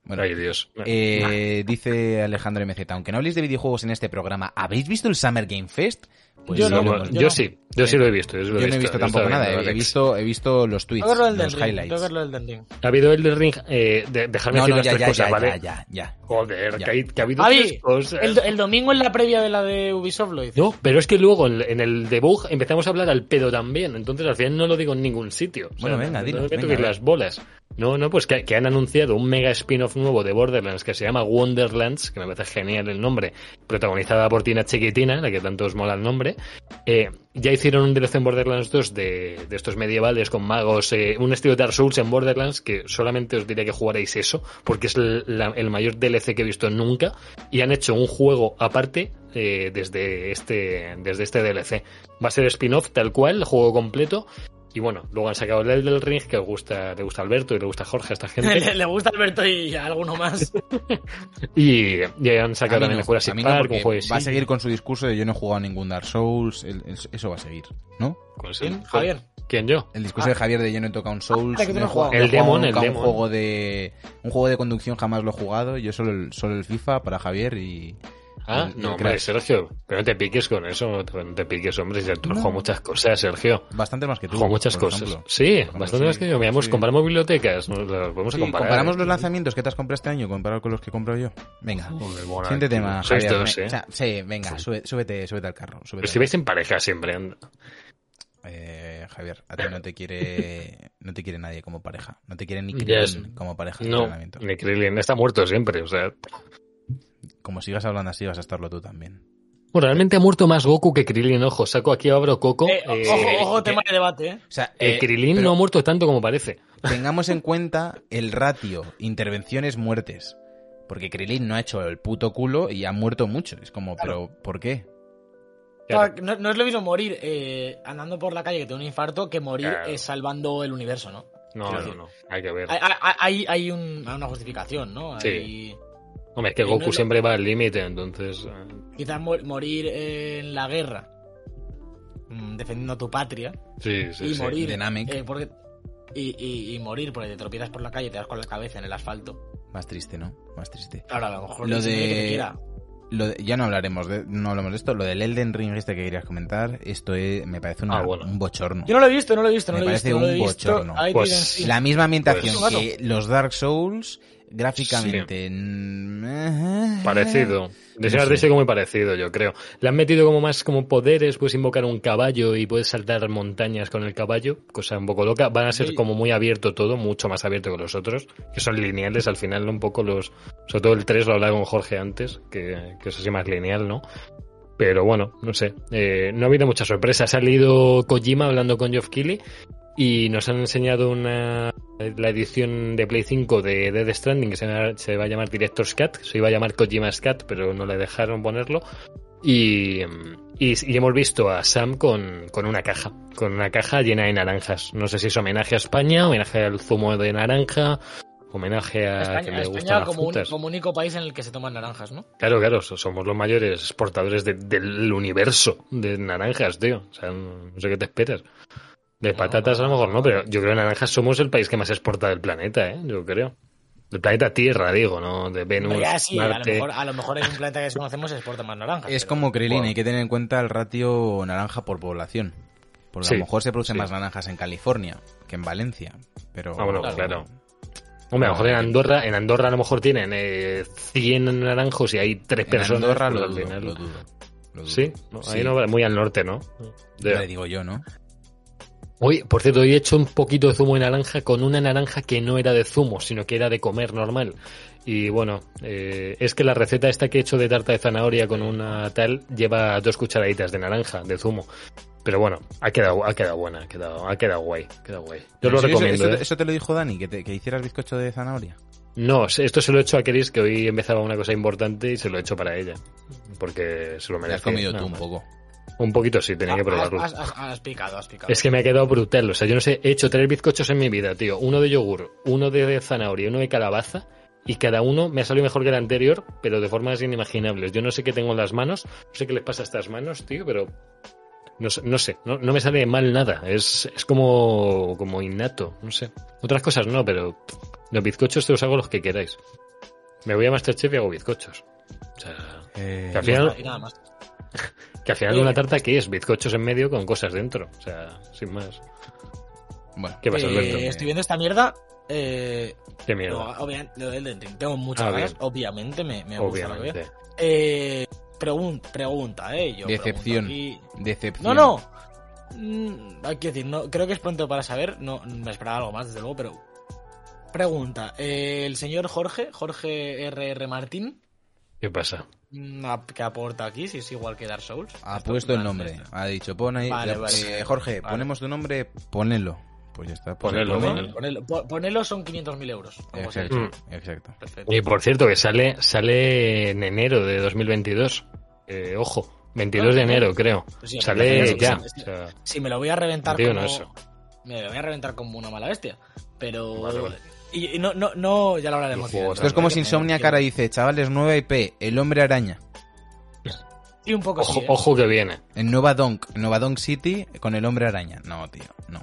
Bueno, Ay, Dios. eh, dice Alejandro MZ, aunque no habléis de videojuegos en este programa, ¿habéis visto el Summer Game Fest? Pues Yo sí, no, lo yo, yo no. sí, yo sí lo he visto. Yo, Yo no he visto tampoco nada, eh, he visto, he visto los tweets, el del los ring. highlights. Del Ring. Ha habido el de Ring. Eh, de, dejadme No, decir no, las ya, tres ya, cosas, ya, ¿vale? ya, ya, ya. Joder, Ya. que, hay- que ha habido Javi, tres cosas. el, el domingo en la previa de la de Ubisoft lo hice. No, pero es que luego en en el debug empezamos a hablar al pedo también, entonces al final no lo digo en ningún sitio. O sea, Bueno, venga, no- dilo, no venga, toques a ver. las bolas. No, no, pues que, que han anunciado un mega spin-off nuevo de Borderlands que se llama Wonderlands, que me parece genial el nombre, protagonizada por Tina Chiquitina, la que tanto os mola el nombre. Eh, ya hicieron un DLC en Borderlands 2 de, de estos medievales con magos, eh, un estilo Dark Souls en Borderlands, que solamente os diré que jugaréis eso, porque es el, mayor DLC que he visto nunca, y han hecho un juego aparte eh, desde este desde este DLC. Va a ser spin-off tal cual, juego completo. Y bueno, luego han sacado el Elden Ring, que os gusta, le gusta a Alberto y le gusta a Jorge a esta gente. Le, le gusta Alberto y a alguno más. y, y han sacado también no, el Jurassic no, Park, porque un juego de va a seguir con su discurso de yo no he jugado a ningún Dark Souls, el- el- eso va a seguir, ¿no? ¿Cuál es el- ¿Quién? Javier. ¿Quién yo? El discurso de Javier de yo no he tocado un Souls, Ah, no jugado. he El Demon, el nunca un Demon. juego de un juego de conducción jamás lo he jugado, yo solo el, solo el FIFA para Javier y Ah, el- el no, hombre. Sergio, pero no te piques con eso, no te, no piques, hombre, si tú has jugado muchas cosas, Sergio. bastante más que tú. Juego muchas cosas. ejemplo. Sí, ejemplo, bastante más sí, que yo. Miramos, sí. comparamos bibliotecas, nos las podemos Sí, comparar. comparamos ¿eh? los lanzamientos que te has comprado este año comparado con los que he comprado yo. Venga. Joder, Siguiente tema, Javier. todos, ¿eh? o sea, sí, venga, sube- súbete, súbete al carro. súbete Pero si vais en pareja siempre. anda. carro. Eh, Javier, a ti no te quiere no te quiere nadie como pareja. No te quiere ni Krillin es- como pareja No, ni Krillin está muerto siempre, o sea. Como sigas hablando así vas a estarlo tú también. Bueno, realmente ha muerto más Goku que Krillin, ojo. Saco aquí, abro Coco. Eh, eh, ojo, ojo, tema de debate, ¿eh? O sea, eh, eh, Krillin pero no ha muerto tanto como parece. tengamos en cuenta el ratio intervenciones muertes. Porque Krillin no ha hecho el puto culo y ha muerto mucho. Es como, pero ¿por qué? Claro. No, no es lo mismo morir eh, andando por la calle que te da un infarto que morir Claro. eh, salvando el universo, ¿no? No, no, no. Hay que ver. Hay, hay- hay- hay un- hay una justificación, ¿no? Sí. Hay- Hombre, es que no Goku lo- siempre va al límite, entonces. eh, quizás mo- morir en la guerra mm, defendiendo a tu patria Sí, sí, y sí. morir eh, porque- y, y- y morir porque te tropiezas por la calle y te das con la cabeza en el asfalto Más triste, ¿no? Más triste. Ahora, a lo mejor Lo de-. Lo ya no hablaremos de, no hablamos de esto. Lo del Elden Ring este que querías comentar, esto es- me parece una- Ah, bueno. un bochorno. Yo no lo he visto, no lo he visto, no Me lo he parece visto. no lo he un visto. bochorno. I Pues. La misma ambientación Pues- que los Dark Souls, gráficamente. mm, eh, Parecido. De ser No sé. muy parecido, yo creo. Le han metido como más como poderes, puedes invocar un caballo y puedes saltar montañas con el caballo, cosa un poco loca. Van a ser como muy abierto todo, mucho más abierto que los otros, que son lineales al final, ¿no? un poco los... Sobre todo el 3 lo hablaba con Jorge antes, que, que es así más lineal, ¿no? Pero bueno, no sé. Eh, no ha habido mucha sorpresa. Ha salido Kojima hablando con Geoff Keighley y nos han enseñado una la edición de Play 5 de Dead Stranding que se va, se va a llamar Director's Cut, se iba a llamar Kojima's Cut, pero no le dejaron ponerlo. Y, y, y hemos visto a Sam con, con una caja, con una caja llena de naranjas. No sé si es homenaje a España, homenaje al zumo de naranja, homenaje a que España, le España gustan las como, un, como único país en el que se toman naranjas, ¿no? Claro, claro, so- somos los mayores exportadores de- del universo de naranjas, tío. O sea, no sé qué te esperas. De patatas a lo mejor no, pero yo creo que naranjas somos el país que más exporta del planeta, ¿eh? Yo creo. Del planeta Tierra, digo, ¿no? De Venus, Ya, sí, a lo, Marte. mejor, a lo mejor en un planeta que desconocemos exporta más naranjas. Es pero- como Krillin, Bueno. hay que tener en cuenta el ratio naranja por población. Porque a lo mejor se producen sí. más naranjas en California que en Valencia. Pero Ah, bueno, Claro. claro. Hombre, a lo mejor en Andorra, en Andorra a lo mejor tienen eh, 100 naranjos y hay tres En personas. Andorra pues lo al dudo, lo dudo, lo dudo. Sí, no, Sí. ahí no, muy al norte, ¿no? Le digo yo, ¿no? Hoy, por cierto, hoy he hecho un poquito de zumo de naranja con una naranja que no era de zumo, sino que era de comer normal. Y bueno, eh, es que la receta esta que he hecho de tarta de zanahoria con una tal lleva dos cucharaditas de naranja, de zumo. Pero bueno, ha quedado, ha quedado buena, ha quedado, ha quedado guay, ha quedado guay. Yo lo recomiendo, ¿Eso, ¿eh? eso te lo dijo Dani? ¿Que, te- que hicieras bizcocho de zanahoria? No, esto se lo he hecho a Keris, que hoy empezaba una cosa importante y se lo he hecho para ella. Porque se lo Te merece. has comido tú un poco. Un poquito sí, tenía que Ah, probarlo. Has, has- has picado, has picado. Es que me ha quedado brutal. O sea, yo no sé, he hecho tres bizcochos en mi vida, tío. Uno de yogur, uno de zanahoria, uno de calabaza. Y cada uno me ha salido mejor que el anterior, pero de formas inimaginables. Yo no sé qué tengo en las manos, no sé qué les pasa a estas manos, tío, pero no sé, no, sé, no, no me sale mal nada. Es, es como, como innato, no sé. Otras cosas no, pero los bizcochos te os hago los que queráis. Me voy a Masterchef y hago bizcochos. O sea, Eh, Que al final- Y nada más. que al final Oye. una tarta que es bizcochos en medio con cosas dentro. O sea, sin más. Bueno, ¿Qué pasa, Eh, Alberto? estoy viendo esta mierda. Eh, Qué lo, mierda. lo del. Tengo muchas Ah, ganas. Obviamente me, me gusta lo que veo. Obviamente. Eh, pregun- pregunta, eh. Yo Decepción. aquí- decepción. No, no. Mm, hay que decir, no, creo que es pronto para saber. No, me esperaba algo más, desde luego, pero. Pregunta. eh, el señor Jorge, Jorge RR Martín, ¿Qué pasa? Mm, ¿qué aporta aquí? Si es igual que Dark Souls. Ha Esto puesto es el nombre. esto. Ha dicho, pon ahí. Vale, eh, vale. Jorge, Vale. ponemos tu nombre, ponelo. Pues ya está. pues Ponelo, lo pone. ponelo. Ponelo, po- ponelo son 500.000 euros. Exacto, Mm. exacto. Perfecto. Y por cierto, que sale, sale en enero de 2022. Eh, ojo, 22 de enero, creo. Pues sí, sale sí, ya. sí, sí. O sea, Si me lo voy a reventar como... no, eso. Me lo voy a reventar como una mala bestia. Pero... Vale, vale. Y, y no, no, no, ya lo hablaremos. Bien. Esto es como si Insomnia Cara dice, chavales, nueva IP, El Hombre Araña. Sí, un poco ojo, sí, ¿eh? ojo que viene. En Nueva Donk, en Nueva Donk City con El Hombre Araña. No, tío, no.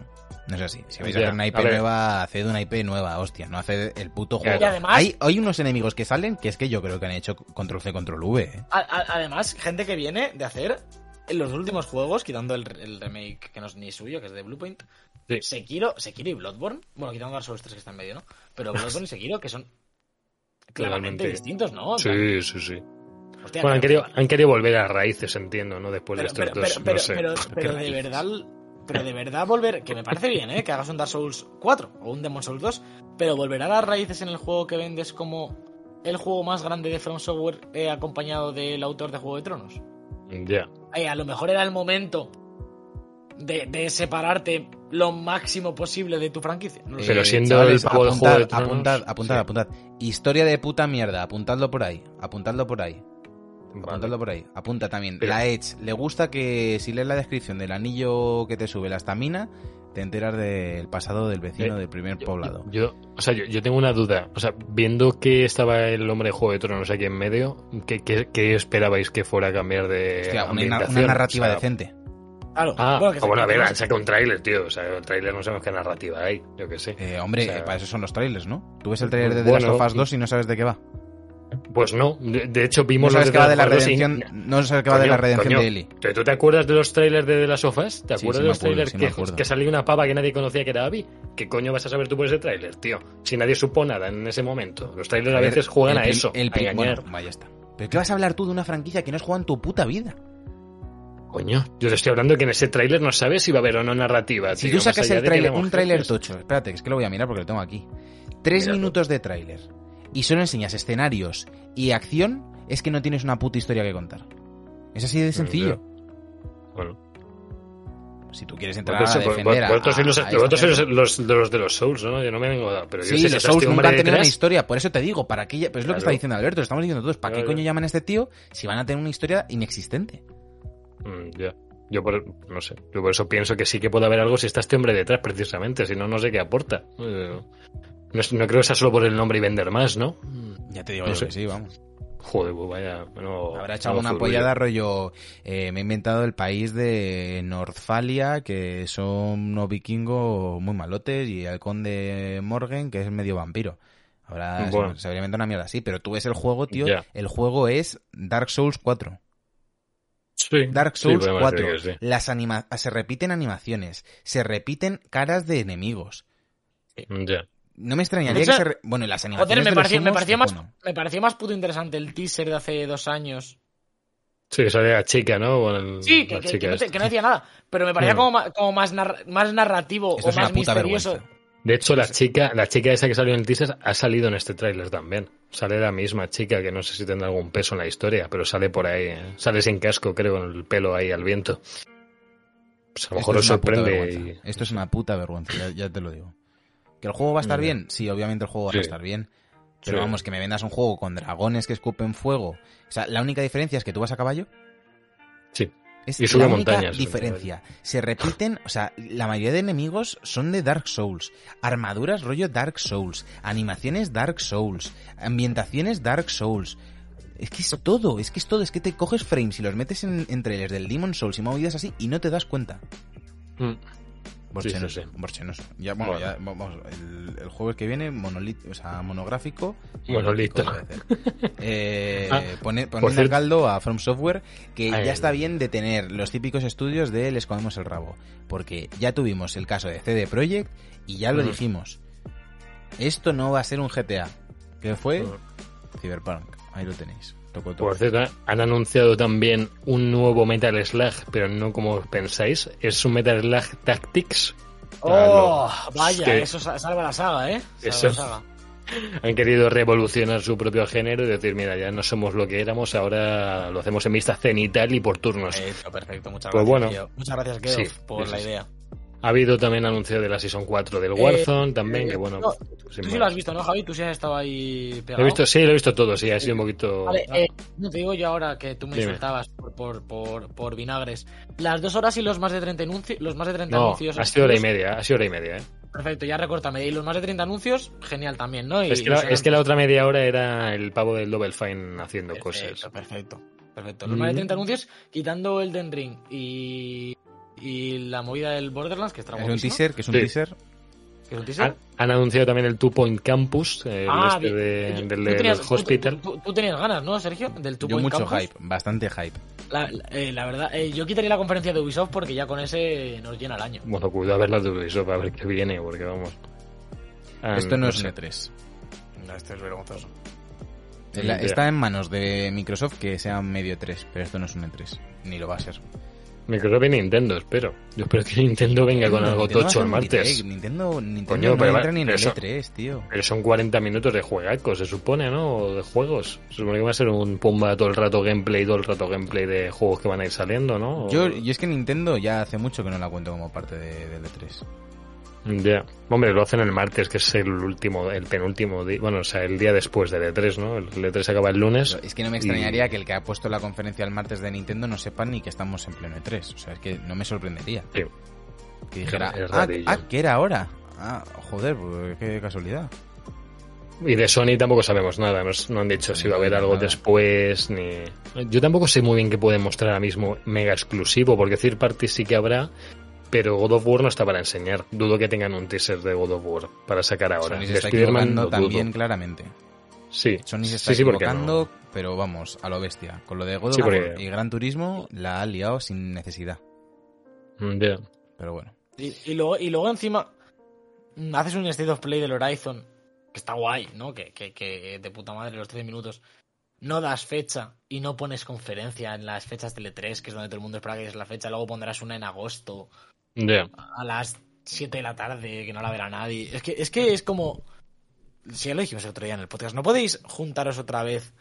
No es así. Si vais a hacer una IP nueva, haced una IP nueva, hostia. No haced el puto juego. Y además- Hay, hay unos enemigos que salen que es que yo creo que han hecho control C, control V. ¿eh? A- a- además, gente que viene de hacer en los últimos juegos, quitando el, el remake que no es ni suyo, que es de Bluepoint, Sí. Sekiro, Sekiro y Bloodborne, bueno, quitando Dark Souls 3 que está en medio, ¿no? Pero Bloodborne y Sekiro que son claramente Totalmente. distintos, ¿no? Sí, sí, sí. hostia, Bueno, han querido, han querido volver a raíces, entiendo, ¿no? Después de estos pero, dos. pero, pero, no sé. pero- de verdad, pero de verdad volver, que me parece bien, ¿eh? Que hagas un Dark Souls 4 o un Demon Souls 2, pero volver a las raíces en el juego que vendes como el juego más grande de From Software eh, acompañado del autor de Juego de Tronos. Ya. Ay, a lo mejor era el momento de, de separarte lo máximo posible de tu franquicia. No lo sé. Pero Eh, siendo chavales, el pavo del Juego de apuntad, Tronos, apuntad, apuntad, sí. apuntad. Historia de puta mierda, apuntadlo por ahí, apuntadlo por ahí. Vale. Apuntadlo por ahí. Apunta también. Pero- La Edge. Le gusta que si lees la descripción del anillo que te sube la estamina, te enteras del pasado del vecino Eh, del primer Yo- poblado. Yo, o sea, yo, yo tengo una duda. O sea, viendo que estaba el hombre de Juego de Tronos aquí en medio, ¿qué, qué, qué esperabais que fuera a cambiar de Hostia, una, narrativa O sea, decente. Claro. Ah, bueno, que ah, bueno, a ver, que- han sacado un tráiler, tío. O sea, el tráiler no sabemos qué narrativa hay, yo qué sé. Eh, hombre, O sea, eh, para eso son los trailers, ¿no? Tú ves el trailer de The Bueno, Last of Us 2 y no sabes de qué va. Pues no, de, de hecho No vimos sabes los qué va de la y- redención, no sabes qué va de la redención coño. de Ellie. ¿Tú tú te acuerdas de los trailers de The Last of Us? ¿Te acuerdas sí de los acuerdo, trailers sí que, que salía una pava que nadie conocía que era Abby? ¿Qué coño vas a saber tú por ese trailer, tío? Si nadie supo nada en ese momento. Los trailers a, ver, veces juegan el a eso, el a prim- engañar. Bueno, vaya está. ¿Pero qué vas a hablar tú de una franquicia que no has jugado en tu puta vida? Coño, yo te estoy hablando que en ese tráiler no sabes si va a haber o no narrativa. Si tío, tú sacas el de vemos un tráiler tocho, espérate, es que lo voy a mirar porque lo tengo aquí. Tres minutos de tráiler y solo enseñas escenarios y acción, es que no tienes una puta historia que contar. Es así de sencillo. Bueno, Si tú quieres entrar eso, a defender vosotros sois los, los, los de los de los Souls, ¿no? Yo no me vengo a... Pero yo Sí, sé los si Souls este nunca han tenido una historia. Por eso te digo, ¿para qué? Pero es lo que está diciendo Alberto, lo estamos diciendo todos. ¿Para qué coño llaman a este tío si van a tener una historia inexistente? Mm, ya. Yo por, no sé, yo por eso pienso que sí que puede haber algo si está este hombre detrás, precisamente. Si no, no sé qué aporta. Eh, No, no creo que sea solo por el nombre y vender más, ¿no? Ya te digo No yo sé. que sí, vamos. Joder, pues vaya. No, Habrá alguna furullo. apoyada rollo. eh, me he inventado el país de Northalia, que son unos vikingos muy malotes, y el conde Morgan, que es medio vampiro. Ahora se- Bueno. se, habría inventado una mierda así, pero tú ves el juego, tío. El juego es Dark Souls 4. Sí, Dark sí, Souls podemos 4. decir que sí. Las anima se repiten animaciones, se repiten caras de enemigos. Ya. No me extrañaría hecho, que se... re- Bueno, y las animaciones Joder, me de los pareció, me, humos, pareció más, me pareció más puto interesante el teaser de hace dos años. Sí, sale la chica, ¿no? El- Sí, que, que- que no, te- esta. que no decía nada. Pero me parecía como, más, nar- más narrativo Esto o es una más puta misterioso. vergüenza. De hecho, la chica, la chica esa que salió en el teaser ha salido en este tráiler también. Sale la misma chica que no sé si tendrá algún peso en la historia, pero sale por ahí. ¿eh? Sale sin casco, creo, con el pelo ahí al viento. Pues a lo mejor Esto os es una puta sorprende. y- Esto es una puta vergüenza, ya, ya te lo digo. ¿Que el juego va a estar Mm. bien? Sí, obviamente el juego va a estar bien. Pero Sí. vamos, que me vendas un juego con dragones que escupen fuego. O sea, la única diferencia es que tú vas a caballo. Sí. Es Y sube la única montañas, diferencia. Se repiten, o sea, la mayoría de enemigos son de Dark Souls. Armaduras rollo Dark Souls. Animaciones Dark Souls. Ambientaciones Dark Souls. Es que es todo, es que es todo. Es que te coges frames y los metes en, en trailers del Demon Souls y movidas así y no te das cuenta. Mm. Borchenoso, Sí, sí, sí. borchenoso. Ya, bueno, Bueno. ya, vamos, el, el jueves que viene, monolito, o sea, monográfico. Monolito. Eh, Ah, pone- caldo a From Software, que Ay, ya está bien de tener los típicos estudios de les comemos el rabo. Porque ya tuvimos el caso de CD Projekt y ya lo dijimos. Esto no va a ser un GTA. ¿Qué fue? Cyberpunk. Ahí lo tenéis. Por cierto, han anunciado también un nuevo Metal Slug, pero no como pensáis. Es un Metal Slug Tactics. Oh, Claro. vaya, Que- eso sa- salva la saga, ¿eh? Salva Eso. la saga. Han querido revolucionar su propio género y decir, mira, ya no somos lo que éramos, ahora lo hacemos en vista cenital y por turnos. Perfecto, perfecto. Muchas Pues gracias, bueno. Keo. Muchas gracias, Sí, por la idea. Ha habido también anuncio de la Season 4 del Warzone también, eh, que bueno... no, sin Tú sí más. lo has visto, ¿no, Javi? Tú sí has estado ahí Lo pegado. he visto, sí, lo he visto todo, sí, ha sido un poquito... Vale, eh, no te digo yo ahora que tú me Dime. insultabas por, por, por, por vinagres. Las dos horas y los más de 30 anuncios. Los más de 30 No, anuncios. ha sido hora y media, ha sido hora y media, ¿eh? Perfecto, ya recórtame. Y los más de 30 anuncios, genial también, ¿no? Y- Es que, la, es que la otra media hora era el pavo del Double Fine haciendo Perfecto, cosas. perfecto. Perfecto. Los más de Mm. 30 anuncios, quitando el Den Ring y, y la movida del Borderlands, que está Es un teaser, que es un Sí. teaser. que es un teaser. Han, han anunciado también el Two Point Campus, el Ah, este de- del, tenías- del tú- hospital. Tú, tú- tú tenías ganas, ¿no, Sergio? Del Two Yo Point mucho Campus. hype, bastante hype. La, la- eh, la verdad, eh, yo quitaría la conferencia de Ubisoft porque ya con ese nos llena el año. Bueno, cuidado a ver las de Ubisoft, a ver qué viene, porque vamos. Ah, Esto no, es un sé. E3. No, esto es vergonzoso. La-. Está en manos de Microsoft que sea medio 3, pero esto no es un E3. Ni lo va a ser. Microsoft y Nintendo, espero. Yo espero que Nintendo venga con algo Nintendo tocho el martes. Nintendo, Nintendo Coño, no pero entra ni en el eso- E3, tío. Pero son 40 minutos de juegacos, se supone, ¿no? O de juegos. Se supone que va a ser un pumba todo el rato gameplay, todo el rato gameplay de juegos que van a ir saliendo, ¿no? O- Yo, yo es que Nintendo ya hace mucho que no la cuento como parte de, del E3. Ya. Hombre, lo hacen el martes, que es el último, el penúltimo día. Bueno, o sea, el día después del E3, ¿no? El E3 acaba el lunes. Es que no me extrañaría que el que ha puesto la conferencia el martes de Nintendo no sepa ni que estamos en pleno E3. O sea, es que no me sorprendería. Sí. Que dijera, ah, ah, que era ahora. Ah, joder, pues qué casualidad. Y de Sony tampoco sabemos nada, no, no han dicho si va a haber algo Nada. después, ni... Yo tampoco sé muy bien qué pueden mostrar ahora mismo mega exclusivo, porque Third Party sí que habrá, pero God of War no está para enseñar. Dudo que tengan un teaser de God of War para sacar ahora. Sony se está equivocando dudo. también claramente. Sí, Sony se está sí, sí, porque equivocando, no. pero vamos, a lo bestia. Con lo de God of Sí, War porque- y Gran Turismo la ha liado sin necesidad. Mm, ya. Pero bueno. Y, y luego, y luego encima mm, haces un State of Play del Horizon, que está guay, ¿no? Que, que, que de puta madre los 13 minutos. No das fecha y no pones conferencia en las fechas de E3, que es donde todo el mundo espera que es la fecha. Luego pondrás una en agosto A las 7 de la tarde, que no la verá nadie. Es que es, que es como... Si ya lo dijimos el otro día en el podcast, no podéis juntaros otra vez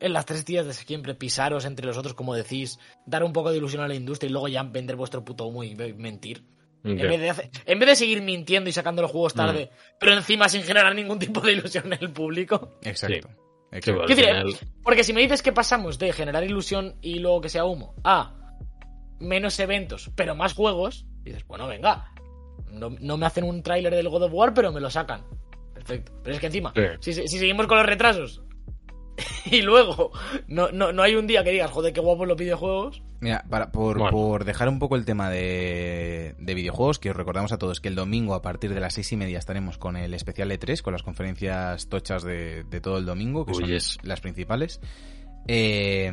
en las tres días de siempre, pisaros entre los otros, como decís, dar un poco de ilusión a la industria y luego ya vender vuestro puto humo y mentir. En vez, de hacer- en vez de seguir mintiendo y sacando los juegos tarde, Mm. pero encima sin generar ningún tipo de ilusión en el público. Exacto. Sí, Exacto. Porque si me dices que pasamos de generar ilusión y luego que sea humo a menos eventos, pero más juegos, dices, bueno, venga, no, no me hacen un tráiler del God of War, pero me lo sacan. Perfecto. Pero es que encima, Sí. si, si seguimos con los retrasos y luego no, no, no hay un día que digas, joder, qué guapos los videojuegos. Mira, para, por, Bueno. por dejar un poco el tema de, de videojuegos, que os recordamos a todos que el domingo a partir de las seis y media estaremos con el especial E3, con las conferencias tochas de, de todo el domingo, que Uy, son yes. las principales. Eh,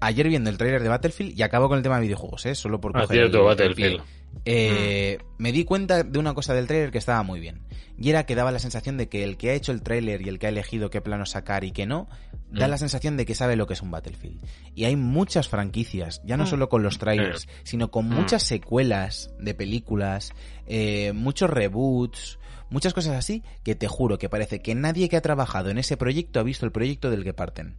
ayer viendo el tráiler de Battlefield, y acabo con el tema de videojuegos, ¿eh? solo por Ah, coger cierto, el- el Battlefield. pie. Eh, Me di cuenta de una cosa del tráiler que estaba muy bien. Y era que daba la sensación de que el que ha hecho el tráiler y el que ha elegido qué plano sacar y qué no, da Mm. la sensación de que sabe lo que es un Battlefield. Y hay muchas franquicias, ya no Mm. solo con los trailers, sino con Mm. muchas secuelas de películas, eh, muchos reboots, muchas cosas así, que te juro que parece que nadie que ha trabajado en ese proyecto ha visto el proyecto del que parten.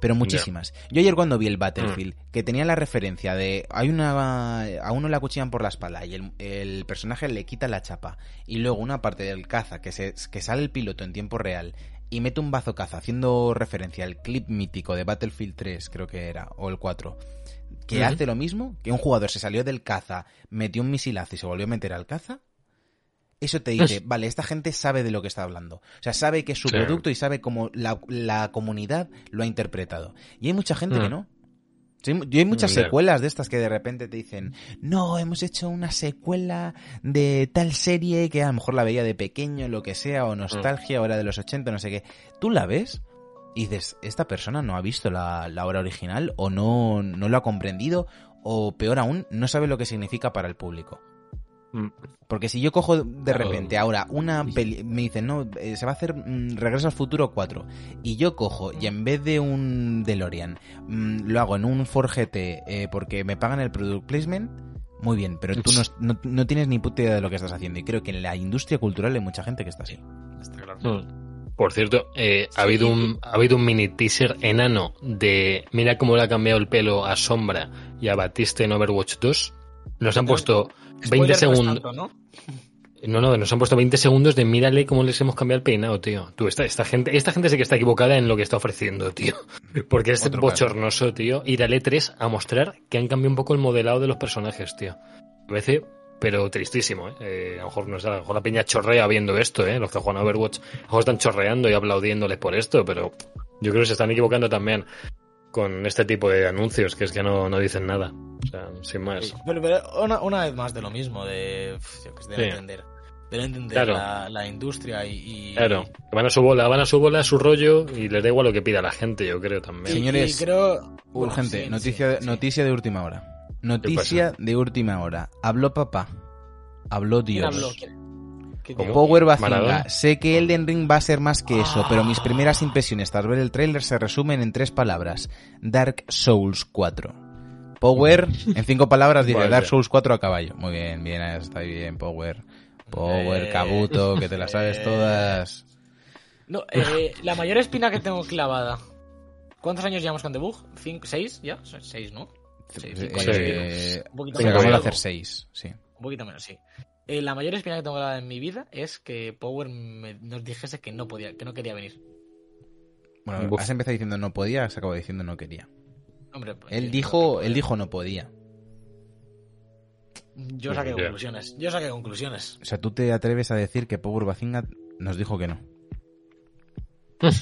Pero muchísimas. Yo ayer cuando vi el Battlefield, que tenía la referencia de hay una a uno le acuchillan por la espalda y el, el personaje le quita la chapa y luego una parte del caza que se que sale el piloto en tiempo real y mete un bazo caza haciendo referencia al clip mítico de Battlefield 3, creo que era, o el 4, que hace lo mismo, que un jugador se salió del caza, metió un misilazo y se volvió a meter al caza. Eso te dice, vale, esta gente sabe de lo que está hablando. O sea, sabe que es su Sí. producto y sabe cómo la, la comunidad lo ha interpretado. Y hay mucha gente que Mm. no. Sí, y hay muchas secuelas de estas que de repente te dicen, no, hemos hecho una secuela de tal serie que a lo mejor la veía de pequeño, lo que sea, o nostalgia, o era de los 80, no sé qué. Tú la ves y dices, esta persona no ha visto la, la obra original, o no, no lo ha comprendido, o peor aún, no sabe lo que significa para el público. Mm. Porque si yo cojo de repente ahora una peli, me dicen, no, eh, se va a hacer mm, Regreso al Futuro 4, y yo cojo y en vez de un DeLorean mm, lo hago en un Ford GT eh, porque me pagan el product placement, muy bien, pero tú no, no- no tienes ni puta idea de lo que estás haciendo, y creo que en la industria cultural hay mucha gente que está así. Está claro. Por cierto, eh, ha, habido un, ha habido un mini teaser enano de mira cómo le ha cambiado el pelo a Sombra y a Batiste en Overwatch 2. Nos han puesto 20 Spoiler no es segundos. ¿no? No, no, nos han puesto 20 segundos de mírale cómo les hemos cambiado el peinado, tío. Tú, esta, esta gente, esta gente sí que está equivocada en lo que está ofreciendo, tío. Porque es Otro caso. bochornoso, tío, ir al E3 a mostrar que han cambiado un poco el modelado de los personajes, tío. A veces, pero tristísimo, ¿eh? Eh, a lo mejor no sé, a lo mejor la peña chorrea viendo esto, ¿eh? Los que juegan a Overwatch, a lo mejor están chorreando y aplaudiéndoles por esto, pero yo creo que se están equivocando también con este tipo de anuncios, que es que no, no dicen nada. O sea, sin más. Sí, Pero, pero una, una vez más de lo mismo, de, que sé, de no Sí. entender, de entender Claro. la, la industria y, y- Claro, que van a su bola, van a su bola, a su rollo y les da igual lo que pida la gente, yo creo también. Señores, creo, bueno, Urgente, sí, noticia, sí, sí. noticia de última hora. Noticia de última hora. Habló papá. Habló ¿Quién Dios. habló? ¿Quién- dijo? Power Bazinga, sé que Elden Ring va a ser más que eso, pero mis Ah. primeras impresiones tras ver el tráiler se resumen en tres palabras. Dark Souls 4. Power, en cinco palabras dice Vaya. Dark Souls 4 a caballo. Muy bien, bien, está bien, Power. Power, Kabuto, que te las sabes todas. No, eh, la mayor espina que tengo clavada. ¿Cuántos años llevamos con debug? ¿Cinco? ¿Seis? ¿Ya? Seis, ¿no? Sí, cinco años, Eh, Un poquito menos. hacer seis, sí. Un poquito menos, sí. Eh, la mayor espina que tengo en mi vida es que Power me- nos dijese que no podía, que no quería venir. Bueno, Buf. has empezado diciendo no podía, has acabado diciendo no quería. Hombre, pues, Él dijo, él dijo no podía. Yo saqué Ya. conclusiones. Yo saqué conclusiones. O sea, tú te atreves a decir que Power Bazinga nos dijo que no.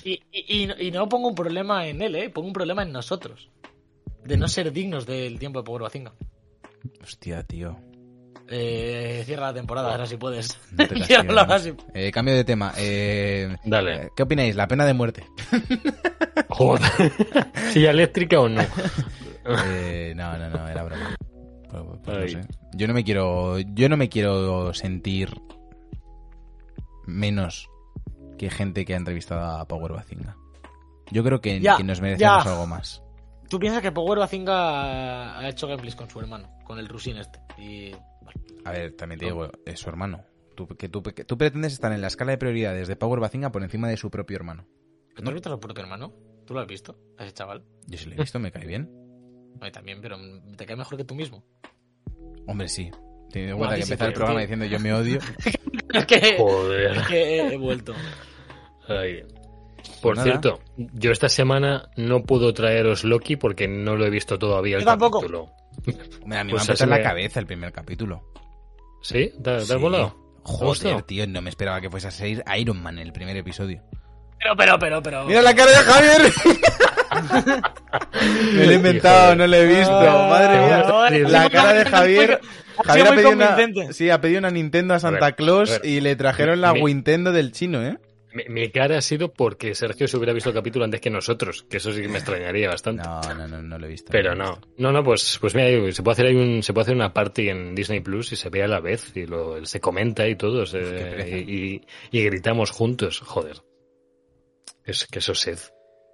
Y, y- y no- y no pongo un problema en él, ¿eh? Pongo un problema en nosotros. De no ser dignos del tiempo de Power Bacinga. Hostia, tío. Eh, cierra la temporada, ahora si puedes. No te ahora Eh, cambio de tema. Eh, Dale. eh, ¿Qué opináis? ¿La pena de muerte? Joder. ¿Silla eléctrica o no? Eh, no, no, no, era broma. Pues- pues no Ay. sé. Yo no me quiero. Yo no me quiero sentir menos que gente que ha entrevistado a Power Bacinga. Yo creo que, Ya, que nos merecemos ya. algo más. Tú piensas que Power Bacinga ha hecho gameplays con su hermano, con el Rusin este. Y. vale. A ver, también te digo, es su hermano. Tú, que tú, que tú pretendes estar en la escala de prioridades de Power Bacinga por encima de su propio hermano. ¿Tú has visto a su propio hermano? ¿Tú lo has visto? A ese chaval. Yo sí lo he visto, me cae bien. A mí también, pero te cae mejor que tú mismo. Hombre, sí. Teniendo en Bueno, cuenta que empezar el programa diciendo yo me odio. Es que, Joder. es que he, he vuelto. Ay. Por Nada. cierto, yo esta semana no puedo traeros Loki porque no lo he visto todavía el Yo tampoco. capítulo. Hombre, a mí Pues me ha en la así me- cabeza el primer capítulo. ¿Sí? ¿Te, te has volado? Joder, tío, no me esperaba que fuese a salir Iron Man en el primer episodio. Pero, pero, pero, pero. ¡Mira la cara de Javier! me lo he inventado, no lo he visto. Ah, Madre mía. La cara de Javier. Javier ha pedido, una, sí, ha pedido una Nintendo a Santa A ver, Claus y le trajeron la Nintendo del chino, ¿eh? Mi, mi cara ha sido porque Sergio se hubiera visto el capítulo antes que nosotros, que eso sí que me extrañaría bastante. No, no, no, no lo he visto. Pero no, no, no, pues, pues mira, se puede hacer ahí un, se puede hacer una party en Disney Plus y se ve a la vez y lo, se comenta y todo, se- y, y- y gritamos juntos, joder. Es que eso sed.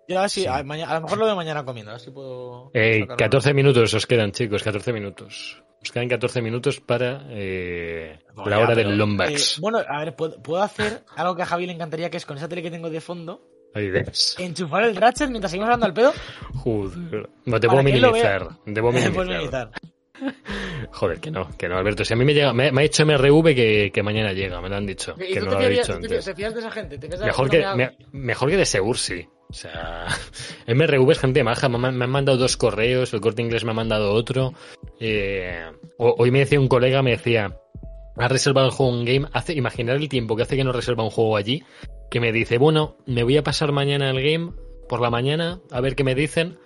Ya, sí, Sí. A, mañana- a lo mejor lo veo mañana comiendo, a ver si puedo. Eh, sacarlo. 14 minutos os quedan, chicos, 14 minutos. Os quedan 14 minutos para eh, Bueno, la ya, hora pero, del Lombax. eh, bueno, a ver, puedo, puedo hacer algo que a Javi le encantaría, que es con esa tele que tengo de fondo, Ahí ves. enchufar el Ratchet mientras seguimos hablando al pedo. Joder. No, él lo minimizar. Debo minimizar. Joder, que no, que no, Alberto. Si a mí me llega, me, me ha dicho MRV que, que mañana llega, me lo han dicho. ¿Y Que tú no te lo ha fías, dicho tú te- antes. te fías de esa gente? ¿Te fías de Mejor que, me- mejor que de Segur, sí. O sea, MRV es gente maja. Me, han- mandado dos correos, el corte inglés me ha mandado otro. Eh, ho- hoy me decía un colega, me decía, ha reservado el juego en game. Hace, imaginar el tiempo que hace que no reserva un juego allí. Que me dice, bueno, me voy a pasar mañana el game por la mañana, a ver qué me dicen.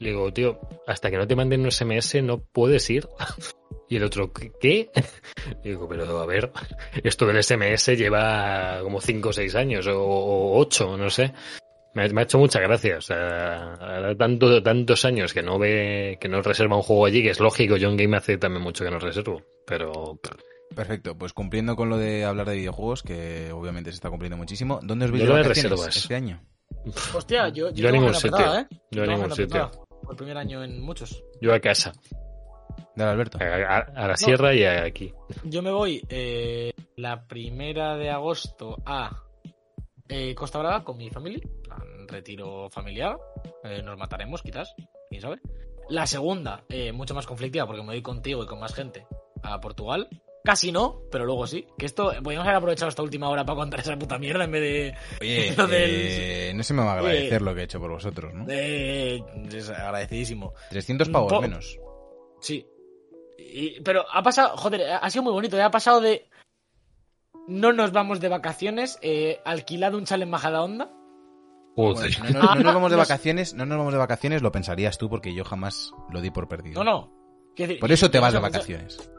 Le digo, tío, hasta que no te manden un SMS no puedes ir. Y el otro, ¿qué? qué? Y digo, pero a ver, esto del SMS lleva como 5 o 6 años, o 8, no sé. Me ha, me ha hecho mucha gracia. O sea, ahora tanto, tantos años que no ve, que no reserva un juego allí, que es lógico, John Game hace también mucho que no reservo. Pero, Perfecto, pues cumpliendo con lo de hablar de videojuegos, que obviamente se está cumpliendo muchísimo. ¿Dónde os Yo veis de reservas. este año? Hostia, yo, yo Yo a tengo ningún sitio. apretada, ¿eh? Yo a Tengo ningún sitio. Por primer año en muchos. yo a casa, Dale, Alberto. a, a- a la sierra y a aquí. Yo me voy eh, la primera de agosto a eh, Costa Brava con mi familia. Un retiro familiar. Eh, nos mataremos, quizás. ¿Quién sabe? La segunda, eh, mucho más conflictiva porque me voy contigo y con más gente a Portugal. Casi no, pero luego sí. Que esto, podríamos haber aprovechado esta última hora para contar esa puta mierda en vez de. Oye, lo del- eh, no se me va a agradecer lo que he hecho por vosotros, ¿no? es agradecidísimo. 300 pavos po- menos. Sí. Y- pero ha pasado, joder, ha sido muy bonito. Ha pasado de. No nos vamos de vacaciones, eh, alquilado un chale en Joder. si no, no- no nos vamos de vacaciones, no nos vamos de vacaciones, lo pensarías tú porque yo jamás lo di por perdido. No, no. Decir, Por eso te vas de vacaciones.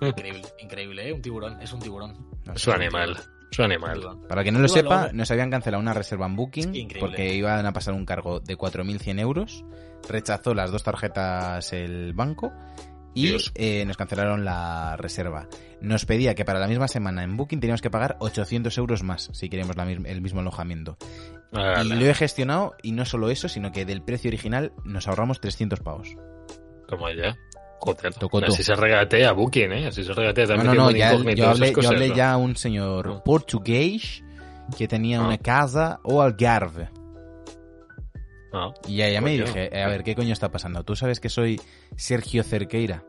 Increíble, increíble, ¿eh? Un tiburón, es un tiburón. No Es un animal, es un Un animal. Para que no lo sepa, nos habían cancelado una reserva en Booking Increíble. porque iban a pasar un cargo de 4.100 euros. Rechazó las dos tarjetas el banco y eh, nos cancelaron la reserva. Nos pedía que para la misma semana en Booking teníamos que pagar 800 euros más si queríamos la el mismo alojamiento. Y lo he gestionado y no solo eso, sino que del precio original nos ahorramos 300 pavos. Toma ya. Joder, así se regatea Booking, ¿eh? Así se regatea No, también. no, no, un ya, yo hablé, yo cosas, hablé ¿no? ya a un señor Ah. portugués que tenía Ah. una casa o Algarve. Ah, Y ya, ya me Coño. dije, eh, a ver, ¿qué coño está pasando? ¿Tú sabes que soy Sergio Cerqueira?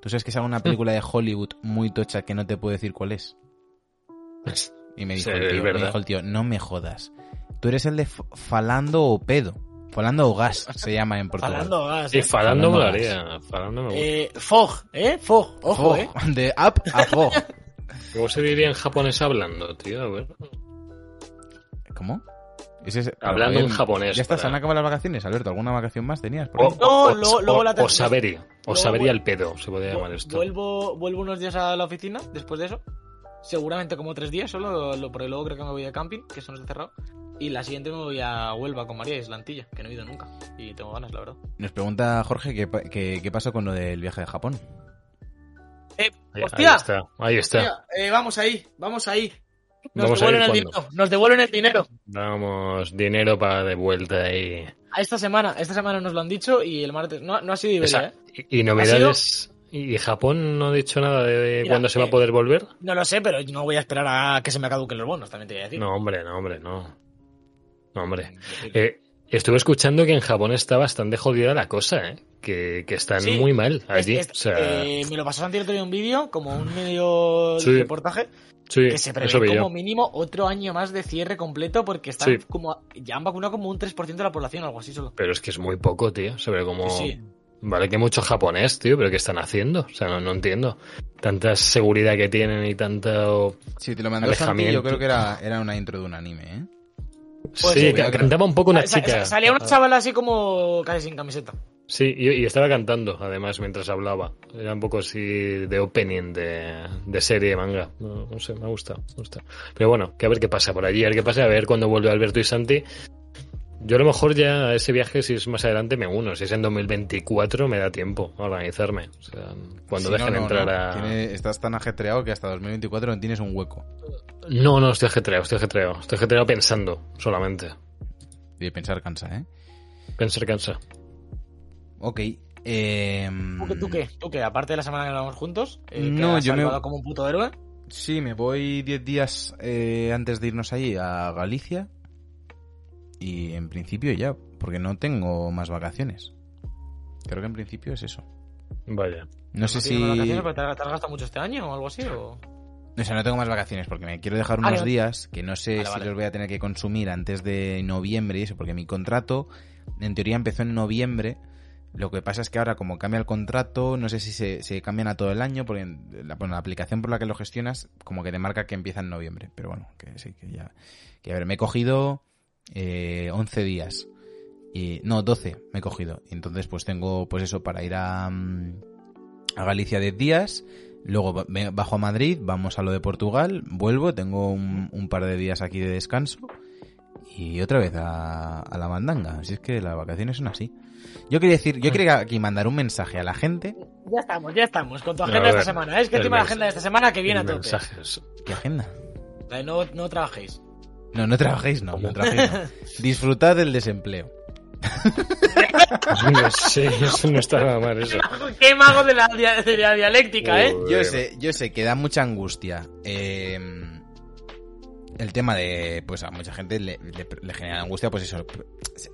¿Tú sabes que es una película de Hollywood muy tocha que no te puedo decir cuál es? Y me dijo, Sí, el, tío, me dijo el tío, no me jodas. Tú eres el de Falando o Pedo. Falando o Gas se llama en Portugal. Falando gas. Sí, ¿eh? falando me Falando molaría. Falando me gusta. Eh, Fog, ¿eh? Fog, ojo, Fog, ¿eh? De up a Fog. ¿Cómo se diría en japonés hablando, tío? A ver. ¿Cómo? Ese es- Hablando en japonés, Ya está, se para- han acabado las vacaciones, Alberto. ¿Alguna vacación más tenías? por O? No, o- luego- la o sabería. O sabería el pedo, se podría llamar esto. Vuelvo, vuelvo unos días a la oficina después de eso. Seguramente como tres días solo, lo- porque luego creo que me voy de camping, que eso no está cerrado. Y la siguiente me voy a Huelva con María Islantilla, que no he ido nunca. Y tengo ganas, la verdad. Nos pregunta Jorge qué, qué- qué pasó con lo del viaje de Japón. ¡Eh! Ahí, ¡Hostia! ahí está, ahí está. Hostia, eh, vamos ahí, vamos ahí. Nos Vamos devuelven el dinero. Nos devuelven el dinero. Damos dinero para de vuelta ahí. A esta semana, esta semana nos lo han dicho y el martes. No, no ha sido Iberia, ¿eh? y, y novedades. ¿Y Japón no ha dicho nada de, cuándo se va eh, a poder volver? No lo sé, pero no voy a esperar a que se me caduquen los bonos, también te voy a decir. No, hombre, no, hombre, no. No, hombre. Eh, estuve escuchando que en Japón está bastante jodida la cosa, ¿eh? Que, que están Sí. muy mal allí. es- o sea, eh, me lo pasó Santi el otro día un vídeo, como un medio Sí. reportaje, sí, que se prevé como yo. mínimo otro año más de cierre completo porque están Sí. como ya han vacunado como un 3% de la población, algo así solo. Pero es que es muy poco, tío. Se ve como... Sí, sí. Vale que mucho japonés, tío, pero ¿qué están haciendo? O sea, no, no entiendo. Tanta seguridad que tienen y tanto... Sí, te lo mandó Santi, yo creo que era, era una intro de un anime, ¿eh? Pues sí, cantaba un poco una Sa- chica. salía una chavala así como casi sin camiseta. Sí, y, y estaba cantando, además, mientras hablaba. Era un poco así de opening de, de serie de manga. No, no sé, me gusta, me gusta. Pero bueno, que a ver qué pasa por allí, a ver qué pasa, a ver cuando vuelve Alberto y Santi. Yo a lo mejor ya a ese viaje, si es más adelante, me uno. Si es en 2024, me da tiempo a organizarme. O sea, cuando Sí, dejen no, no, entrar no. a... Tiene- estás tan ajetreado que hasta 2024 no tienes un hueco. No, no, estoy ajetreado, estoy ajetreado. Estoy ajetreado pensando solamente. Y pensar cansa, ¿eh? Pensar cansa. Ok. em, ¿Tú, qué- tú qué? ¿Tú qué? Aparte de la semana que vamos juntos, eh, No, has yo me- como un puto héroe. Sí, me voy 10 días eh, antes de irnos allí a Galicia. Y en principio ya, porque no tengo más vacaciones. Creo que en principio es eso. Vaya. No sé ¿No si... tienes vacaciones, pero te, has- te has gastado mucho este año o algo así? O... O sea, no tengo más vacaciones porque me quiero dejar Ah, unos no. días que no sé Vale, si vale. los voy a tener que consumir antes de noviembre y eso, porque mi contrato en teoría empezó en noviembre. Lo que pasa es que ahora como cambia el contrato, no sé si se, se cambian a todo el año, porque la, bueno, la aplicación por la que lo gestionas como que te marca que empieza en noviembre. Pero bueno, que sí, que ya... Que a ver, me he cogido eh, 11 días. Y, no, 12 me he cogido. Y entonces pues tengo pues eso para ir a, mm, a Galicia 10 días. Luego bajo a Madrid, vamos a lo de Portugal, vuelvo, tengo un, un par de días aquí de descanso y otra vez a, a la mandanga. Así es que las vacaciones son así. Yo quería decir, yo quería aquí mandar un mensaje a la gente. Ya estamos, ya estamos, con tu agenda de esta semana. Es que encima la agenda de esta semana que viene a tope. Mensajes. ¿Qué agenda? No, no trabajéis. No, no trabajéis, no, no trabajéis, no. Disfrutad del desempleo. No sé, eso no está nada mal eso. Qué mago de la, dia- de la dialéctica, ¿eh? Yo sé, yo sé que da mucha angustia. eh, el tema de, pues a mucha gente le, le- le genera angustia, pues eso,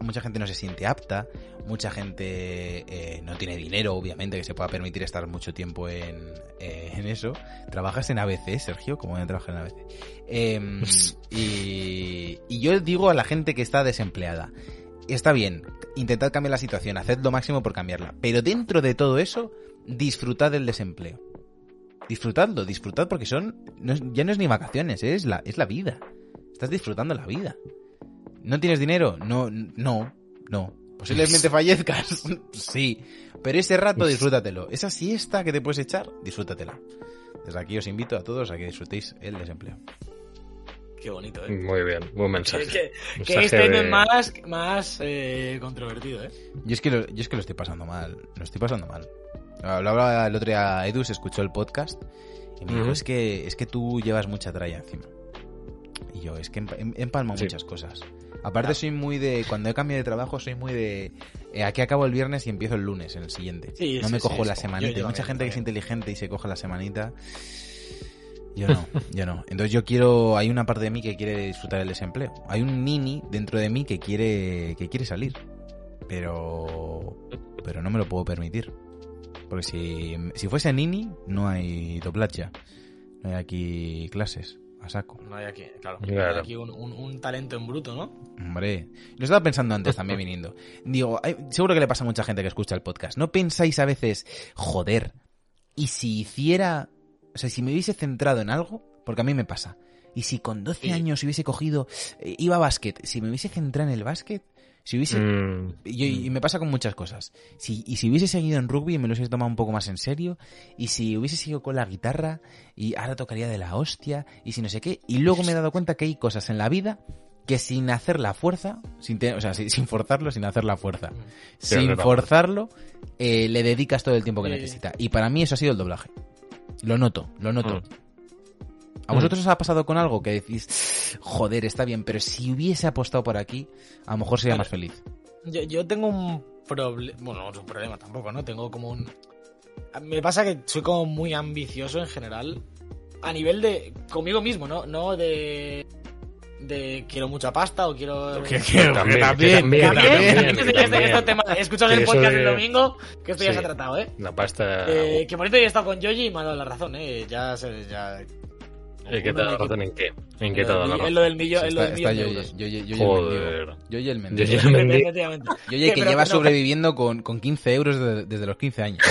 mucha gente no se siente apta, mucha gente eh, no tiene dinero, obviamente, que se pueda permitir estar mucho tiempo en, eh, en eso. ¿Trabajas en ABC, Sergio? ¿Cómo voy a trabajar en ABC? Eh, y, y yo digo a la gente que está desempleada, está bien, intentad cambiar la situación, haced lo máximo por cambiarla, pero dentro de todo eso, disfrutad del desempleo. Disfrutadlo, disfrutad porque son. no ya no es ni vacaciones, es la, es la vida. Estás disfrutando la vida. ¿No tienes dinero? No, no, no. Posiblemente fallezcas, sí. Pero ese rato disfrútatelo. Esa siesta que te puedes echar, disfrútatela. Desde aquí os invito a todos a que disfrutéis el desempleo. Qué bonito, ¿eh? Muy bien, buen mensaje. que, que Mensaje este de- es más, más eh, controvertido, ¿eh? Yo es que lo, yo es que lo estoy pasando mal. Lo estoy pasando mal. Lo hablaba el otro día Edu, se escuchó el podcast y me dijo, es que, es que tú llevas mucha tralla encima. Y yo, es que em- empalmo Sí. muchas cosas. Aparte soy muy de, cuando he cambiado de trabajo, soy muy de, eh, aquí acabo el viernes y empiezo el lunes, en el siguiente. Sí, no me cojo la semanita. Hay mucha gente que es inteligente y se coge la semanita. Yo no, yo no. Entonces yo quiero, hay una parte de mí que quiere disfrutar del desempleo. Hay un nini dentro de mí que quiere, que quiere salir. Pero, pero no me lo puedo permitir. Porque si, si fuese nini, no hay doblacha. No hay aquí clases, a saco. No hay aquí, claro. Claro. Hay aquí un, un, un talento en bruto, ¿no? Hombre, lo estaba pensando antes también viniendo. Digo, hay- seguro que le pasa a mucha gente que escucha el podcast. ¿No pensáis a veces, joder, y si hiciera, o sea, si me hubiese centrado en algo, porque a mí me pasa, y si con 12 Sí. años hubiese cogido, eh, iba a básquet, si me hubiese centrado en el básquet, si hubiese... Mm, Y, y me pasa con muchas cosas. Si, y si hubiese seguido en rugby y me lo hubiese tomado un poco más en serio, y si hubiese seguido con la guitarra, y ahora tocaría de la hostia, y si no sé qué, y luego me he dado cuenta que hay cosas en la vida que sin hacer la fuerza, sin te- o sea, sin, sin forzarlo, sin hacer la fuerza, Sí, sin forzarlo, eh, le dedicas todo el tiempo que necesita. Y para mí eso ha sido el doblaje. Lo noto, lo noto. Mm. ¿A vosotros os ha pasado con algo que decís, joder, está bien, pero si hubiese apostado por aquí, a lo mejor sería más feliz? Yo, yo tengo un problema. Bueno, no es un problema tampoco, ¿no? Tengo como un. Me pasa que soy como muy ambicioso en general. A nivel de. conmigo mismo, ¿no? No de. de quiero mucha pasta o quiero. Que- que también, también, También, que también, también. este tema- He escuchado el eso podcast de- el domingo que esto ya se ha tratado, ¿eh? La pasta. Eh, que por yo he estado con Yoji y me ha dado la razón, ¿eh? Ya se. Ya... Eh, ¿Qué te da razón en qué? ¿En qué te da la lo- razón? en lo del millón, en lo del millón. Joder. Yoye el mendigo. Yoye el mendigo. Yoye Que- que lleva sobreviviendo con, con 15 euros de- desde los 15 años.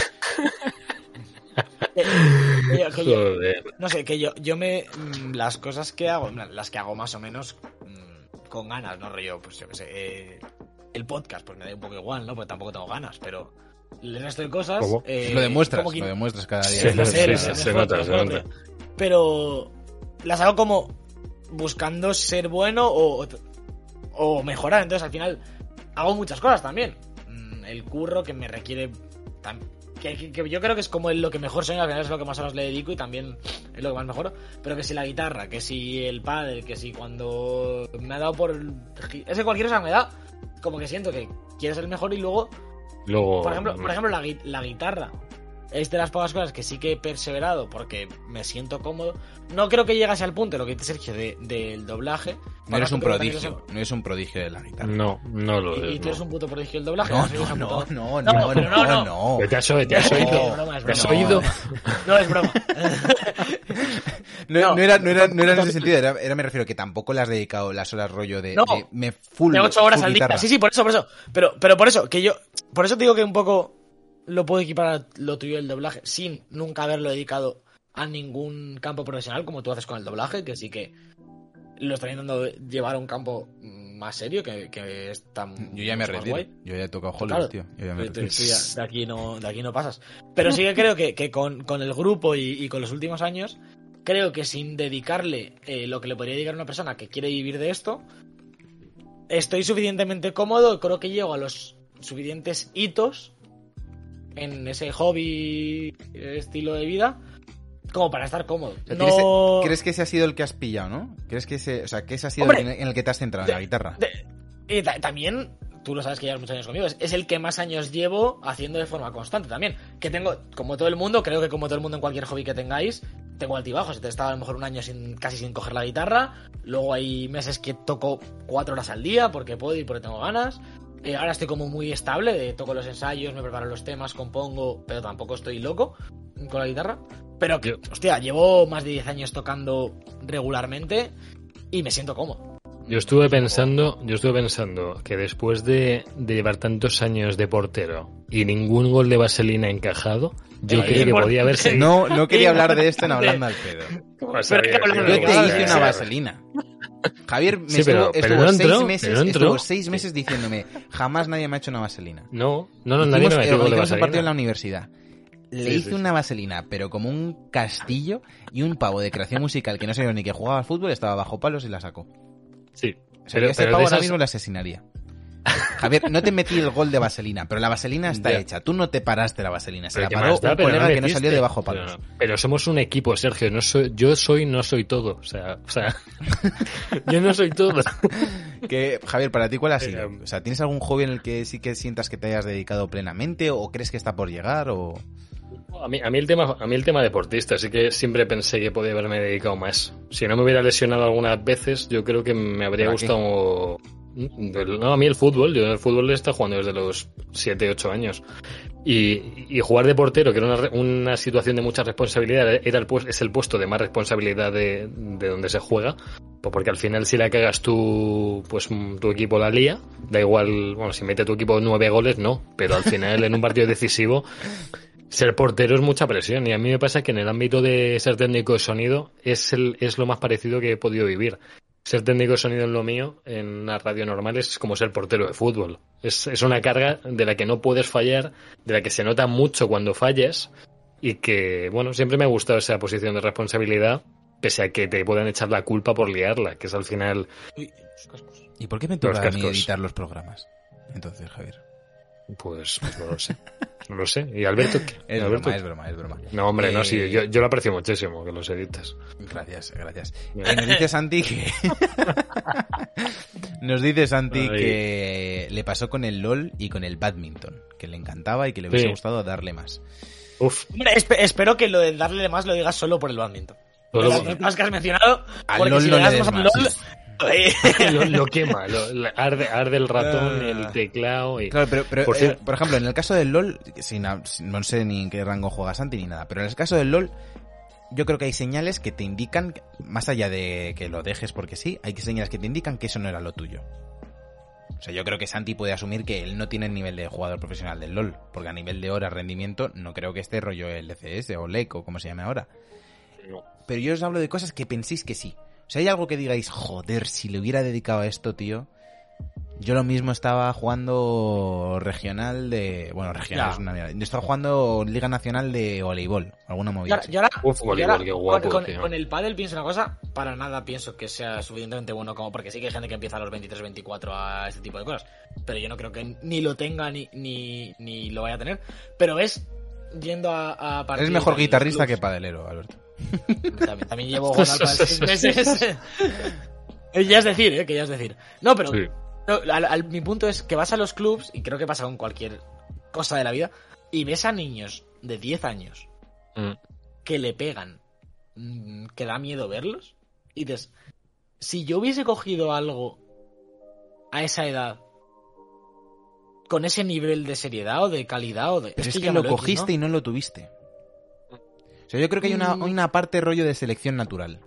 que- que yo- que yo- Joder. No sé, que yo, yo me. mm, Las cosas que hago, en plan, las que hago más o menos mm, con ganas, ¿no? Rollo, pues yo qué sé. eh, el podcast, pues me da un poco igual, ¿no? Porque tampoco tengo ganas, pero. El resto de cosas. ¿Cómo? eh, lo demuestras, que- lo demuestras cada día. Sí, sí, sí, se nota, se nota. Pero. Las hago como buscando ser bueno o, o mejorar. Entonces, al final, hago muchas cosas también. Mm, El curro que me requiere. Que, que- que yo creo que es como lo que mejor soy, al final es lo que más horas le dedico y también es lo que más mejoro. Pero que si la guitarra, que si el padre, que si cuando me ha dado por. Es que cualquier cosa me da. Como que siento que quiero ser el mejor y luego Luego. por ejemplo, por ejemplo la guitarra. Es de las pocas cosas que sí que he perseverado porque me siento cómodo. No creo que llegase al punto, lo que dice Sergio, de- del doblaje. No eres un prodigio, no eres un prodigio de la guitarra. No, no lo es- Y, y tú eres no. un puto prodigio del doblaje. No, no, no, no, No, no, pero no, no, no. Te has, oído- te has No, oído. es broma, ¿Te has oído? No, es broma. No, No. no era, no, era, no era en ese sentido, era, era me refiero que tampoco le has dedicado las horas rollo de, No. de me full. de 8 horas full al día. Sí, sí, por eso, por eso. Pero, pero por eso, que yo. Por eso te digo que un poco lo puedo equiparar a lo tuyo del doblaje, sin nunca haberlo dedicado a ningún campo profesional, como tú haces con el doblaje, que sí que lo estás intentando llevar a un campo más serio, que, que está Yo ya me retiro. Yo ya he tocado Claro. Hollywood, tío. Yo ya me Tú- tú- retiro. tú ya- de aquí no de aquí no pasas pero sí que creo que, que con, con el grupo y, y con los últimos años creo que sin dedicarle eh, lo que le podría dedicar a una persona que quiere vivir de esto estoy suficientemente cómodo creo que llego a los suficientes hitos en ese hobby estilo de vida como para estar cómodo no ¿crees, e-, crees que ese ha sido el que has pillado, no? ¿Crees que ese, o sea, que ese ha sido Hombre, el en en el que te has centrado, en la guitarra? De- y ta- también, tú lo sabes que llevas muchos años conmigo, es, es el que más años llevo haciendo de forma constante también. Que tengo, como todo el mundo, creo que como todo el mundo en cualquier hobby que tengáis, tengo altibajos. Te he estado a lo mejor un año sin, casi sin coger la guitarra, luego hay meses que toco cuatro horas al día porque puedo y porque tengo ganas. Eh, ahora estoy como muy estable, de toco los ensayos, me preparo los temas, compongo, pero tampoco estoy loco con la guitarra. Pero que, hostia, llevo más de 10 años tocando regularmente y me siento cómodo. Yo estuve pensando, yo estuve pensando que después de, de llevar tantos años de portero y ningún gol de vaselina encajado, yo Eh, creo que podía haber sido. No, no quería hablar de esto en hablando al pedo. De Yo te hice vas una vaselina. Javier me Sí, estuvo, pero- pero estuvo no seis entró, meses, pero no estuvo seis meses diciéndome, jamás nadie me ha hecho una vaselina. No, no, no, nadie me metió gol de organizamos un partido en la vaselina. universidad. Le Sí, hice sí, una vaselina, pero como un castillo y un pavo de creación musical que no sabía ni que jugaba al fútbol, estaba bajo palos y la sacó. Sí, O sea, pero, que ese pero pavo de ahora esas- mismo le asesinaría. Javier, no te metí el gol de vaselina, pero la vaselina está Ya. hecha. Tú no te paraste la vaselina, se pero la ¿qué paró da? un colega que no salió metiste. de bajo palos. Pero, pero somos un equipo, Sergio. No soy, yo soy, no soy todo. O sea, o sea yo no soy todo. Que, Javier, para ti, ¿cuál ha sido? O sea, ¿tienes algún hobby en el que sí que sientas que te hayas dedicado plenamente o crees que está por llegar o...? A mí, a mí el tema, a mí el tema deportista, sí que siempre pensé que podía haberme dedicado más. Si no me hubiera lesionado algunas veces, yo creo que me habría gustado. No, a mí el fútbol, yo el fútbol está jugando desde los 7, 8 años. Y, y jugar de portero, que era una, una situación de mucha responsabilidad, era el, es el puesto de más responsabilidad de, de donde se juega. Pues porque al final si la cagas tú, pues mm, tu equipo la lía. Da igual, bueno, si mete tu equipo nueve goles, no. Pero al final en un partido decisivo ser portero es mucha presión y a mí me pasa que en el ámbito de ser técnico de sonido es, el, es lo más parecido que he podido vivir. Ser técnico de sonido en lo mío, en una radio normal, es como ser portero de fútbol. Es, es una carga de la que no puedes fallar, de la que se nota mucho cuando falles y que, bueno, siempre me ha gustado esa posición de responsabilidad, pese a que te puedan echar la culpa por liarla, que es al final... Uy, los cascos. ¿Y por qué me toca a mí cascos. editar los programas? Entonces, Javier. Pues, pues no lo sé. No lo sé. ¿Y Alberto qué? Es Alberto, broma, es broma, es broma. No, hombre, no, Eh, sí, yo, yo lo aprecio muchísimo que los editas. Gracias, gracias. Bien. Y nos dice Santi que... nos dice Santi Ay. que le pasó con el LOL y con el badminton, que le encantaba y que le hubiese Sí. gustado darle más. Uf, Hombre, espero que lo de darle más lo digas solo por el badminton. Solo Las por- otras que has mencionado, Al porque LOL si no le le das des más al más, LOL, sí, lo, lo quema, lo- arde, arde el ratón, Ah. el teclado y... Claro, pero, pero, Por eh, por ejemplo, en el caso del LOL, sin, hab- sin- no sé ni en qué rango juega Santi ni nada, pero en el caso del LOL, yo creo que hay señales que te indican, más allá de que lo dejes porque sí, hay señales que te indican que eso no era lo tuyo. O sea, yo creo que Santi puede asumir que él no tiene el nivel de jugador profesional del LOL, porque a nivel de horas, rendimiento, no creo que esté rollo el DCS o LEC o como se llame ahora. No. Pero yo os hablo de cosas que penséis que sí. O sea, hay algo que digáis, joder, si le hubiera dedicado a esto, tío. Yo lo mismo estaba jugando regional de. Bueno, regional Ya. es una mierda. Yo estaba jugando Liga Nacional de voleibol, alguna movida. ahora, y ahora- Uf, voleibol, ahora, qué guapo, con, el pádel pienso una cosa, para nada pienso que sea suficientemente bueno como porque sí que hay gente que empieza a los 23, 24 a este tipo de cosas, pero yo no creo que ni lo tenga ni, ni, ni lo vaya a tener, pero ves yendo a, a Eres partidos mejor guitarrista que padelero, Alberto. También, también llevo jugando al pádel seis meses. Ya es decir, eh, que ya es decir. No, pero Sí. no, al- al- mi punto es que vas a los clubs, y creo que pasa con cualquier cosa de la vida, y ves a niños de 10 años Mm. que le pegan, mm, que da miedo verlos. Y dices, si yo hubiese cogido algo a esa edad, con ese nivel de seriedad o de calidad o de... Pero es que lo X, cogiste y no lo tuviste. O sea, yo creo que hay una, Mm. hay una parte rollo de selección natural.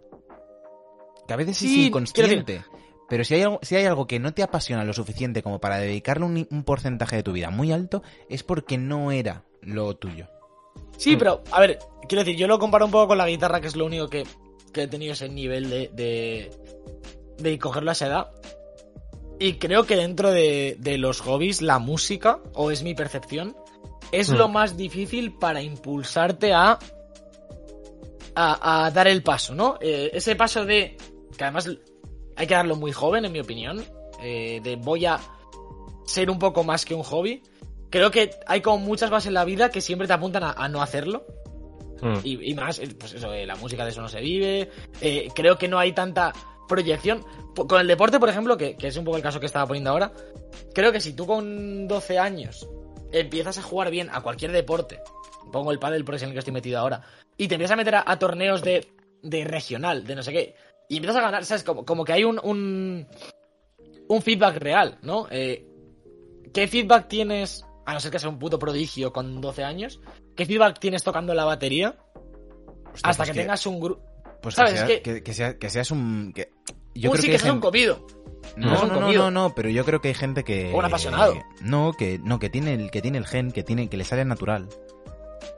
Que a veces Sí, es inconsciente. Pero si hay, algo, si hay algo que no te apasiona lo suficiente como para dedicarle un, un porcentaje de tu vida muy alto, es porque no era lo tuyo. Sí, pero, a ver, quiero decir, yo lo comparo un poco con la guitarra, que es lo único que, que he tenido ese nivel de, de, de cogerlo a esa edad. Y creo que dentro de, de los hobbies, la música, o es mi percepción, es Hmm. lo más difícil para impulsarte a, a, a dar el paso, ¿no? Eh, ese paso de, que además hay que darlo muy joven, en mi opinión, eh, de voy a ser un poco más que un hobby. Creo que hay como muchas bases en la vida que siempre te apuntan a, a no hacerlo. Mm. Y, y más, eh, pues eso, eh, la música de eso no se vive. creo que no hay tanta proyección. Con el deporte, por ejemplo, que, que es un poco el caso que estaba poniendo ahora, creo que si tú con 12 años empiezas a jugar bien a cualquier deporte, pongo el pádel porque es en el que estoy metido ahora, y te empiezas a meter a, a torneos de, de regional, de no sé qué, y empiezas a ganar, ¿sabes? Como, como que hay un, un, un feedback real, ¿no? Eh, ¿Qué feedback tienes, a no ser que sea un puto prodigio con 12 años, qué feedback tienes tocando la batería Hostia, hasta pues que, tengas un grupo... Pues ¿sabes? que, sea- que- que- que sea- que seas un... Que, yo un creo sí que seas un comido. No, no, no, no, no, pero yo creo que hay gente que... O un apasionado. No, que no, que tiene el, que tiene el gen, que tiene, que le sale natural.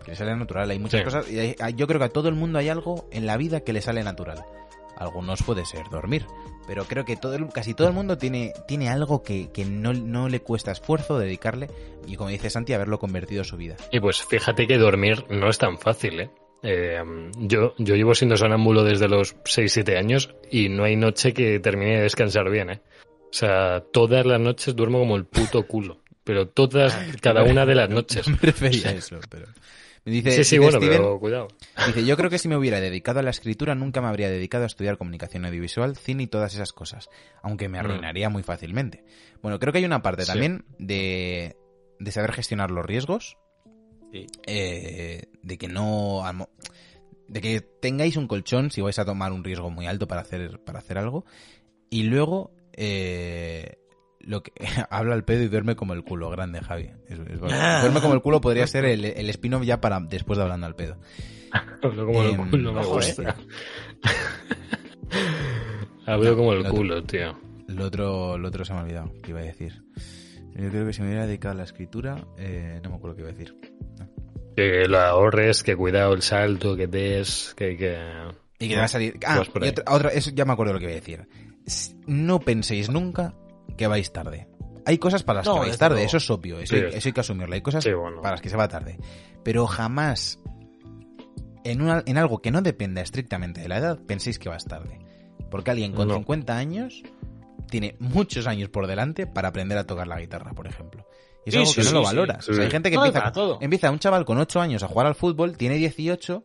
Que le sale natural. Hay muchas Sí. cosas. y hay- hay- yo creo que a todo el mundo hay algo en la vida que le sale natural. Algunos puede ser dormir. Pero creo que todo el- casi todo el mundo tiene, tiene algo que, que no, no le cuesta esfuerzo dedicarle. Y como dice Santi, haberlo convertido en su vida. Y pues fíjate que dormir no es tan fácil, ¿eh? Eh, yo, yo llevo siendo sonámbulo desde los 6-7 años y no hay noche que termine de descansar bien, ¿eh? O sea, todas las noches duermo como el puto culo. Pero todas, cada una de las noches. Me refería a eso, pero... Me dice, Sí, sí, bueno, Steven- pero cuidado. Dice, yo creo que si me hubiera dedicado a la escritura, nunca me habría dedicado a estudiar comunicación audiovisual, cine y todas esas cosas. Aunque me Mm. arruinaría muy fácilmente. Bueno, creo que hay una parte Sí. también de, de saber gestionar los riesgos. Sí. eh, de que no... De que tengáis un colchón si vais a tomar un riesgo muy alto para hacer, para hacer algo. Y luego... eh, lo que habla el pedo y duerme como el culo, grande Javi. Es- es verdad. duerme como el culo podría ser el, el spin-off ya para después de hablando al pedo. Hablo como el Em, culo, me eh. gusta. Hablo como el culo, tío. Lo otro, lo otro se me ha olvidado, que iba a decir. Yo creo que si me hubiera dedicado a la escritura, eh, no me acuerdo qué iba a decir. No. Que lo ahorres, que cuidado el salto, que des, que... que... Y que te va a salir. Ah, y otra, otra- eso ya me acuerdo lo que iba a decir. No penséis nunca que vais tarde. Hay cosas para las No, que vais tarde, eso es obvio, eso, Sí. hay, eso hay que asumirlo. Hay cosas Sí, bueno. para las que se va tarde. Pero jamás en, una- en algo que no dependa estrictamente de la edad, penséis que vas tarde. Porque alguien con No. 50 años tiene muchos años por delante para aprender a tocar la guitarra, por ejemplo. Y es Sí, algo sí, que no sí, lo valoras. Sí, O sea, hay gente que empieza, todo. empieza un chaval con 8 años a jugar al fútbol, tiene 18,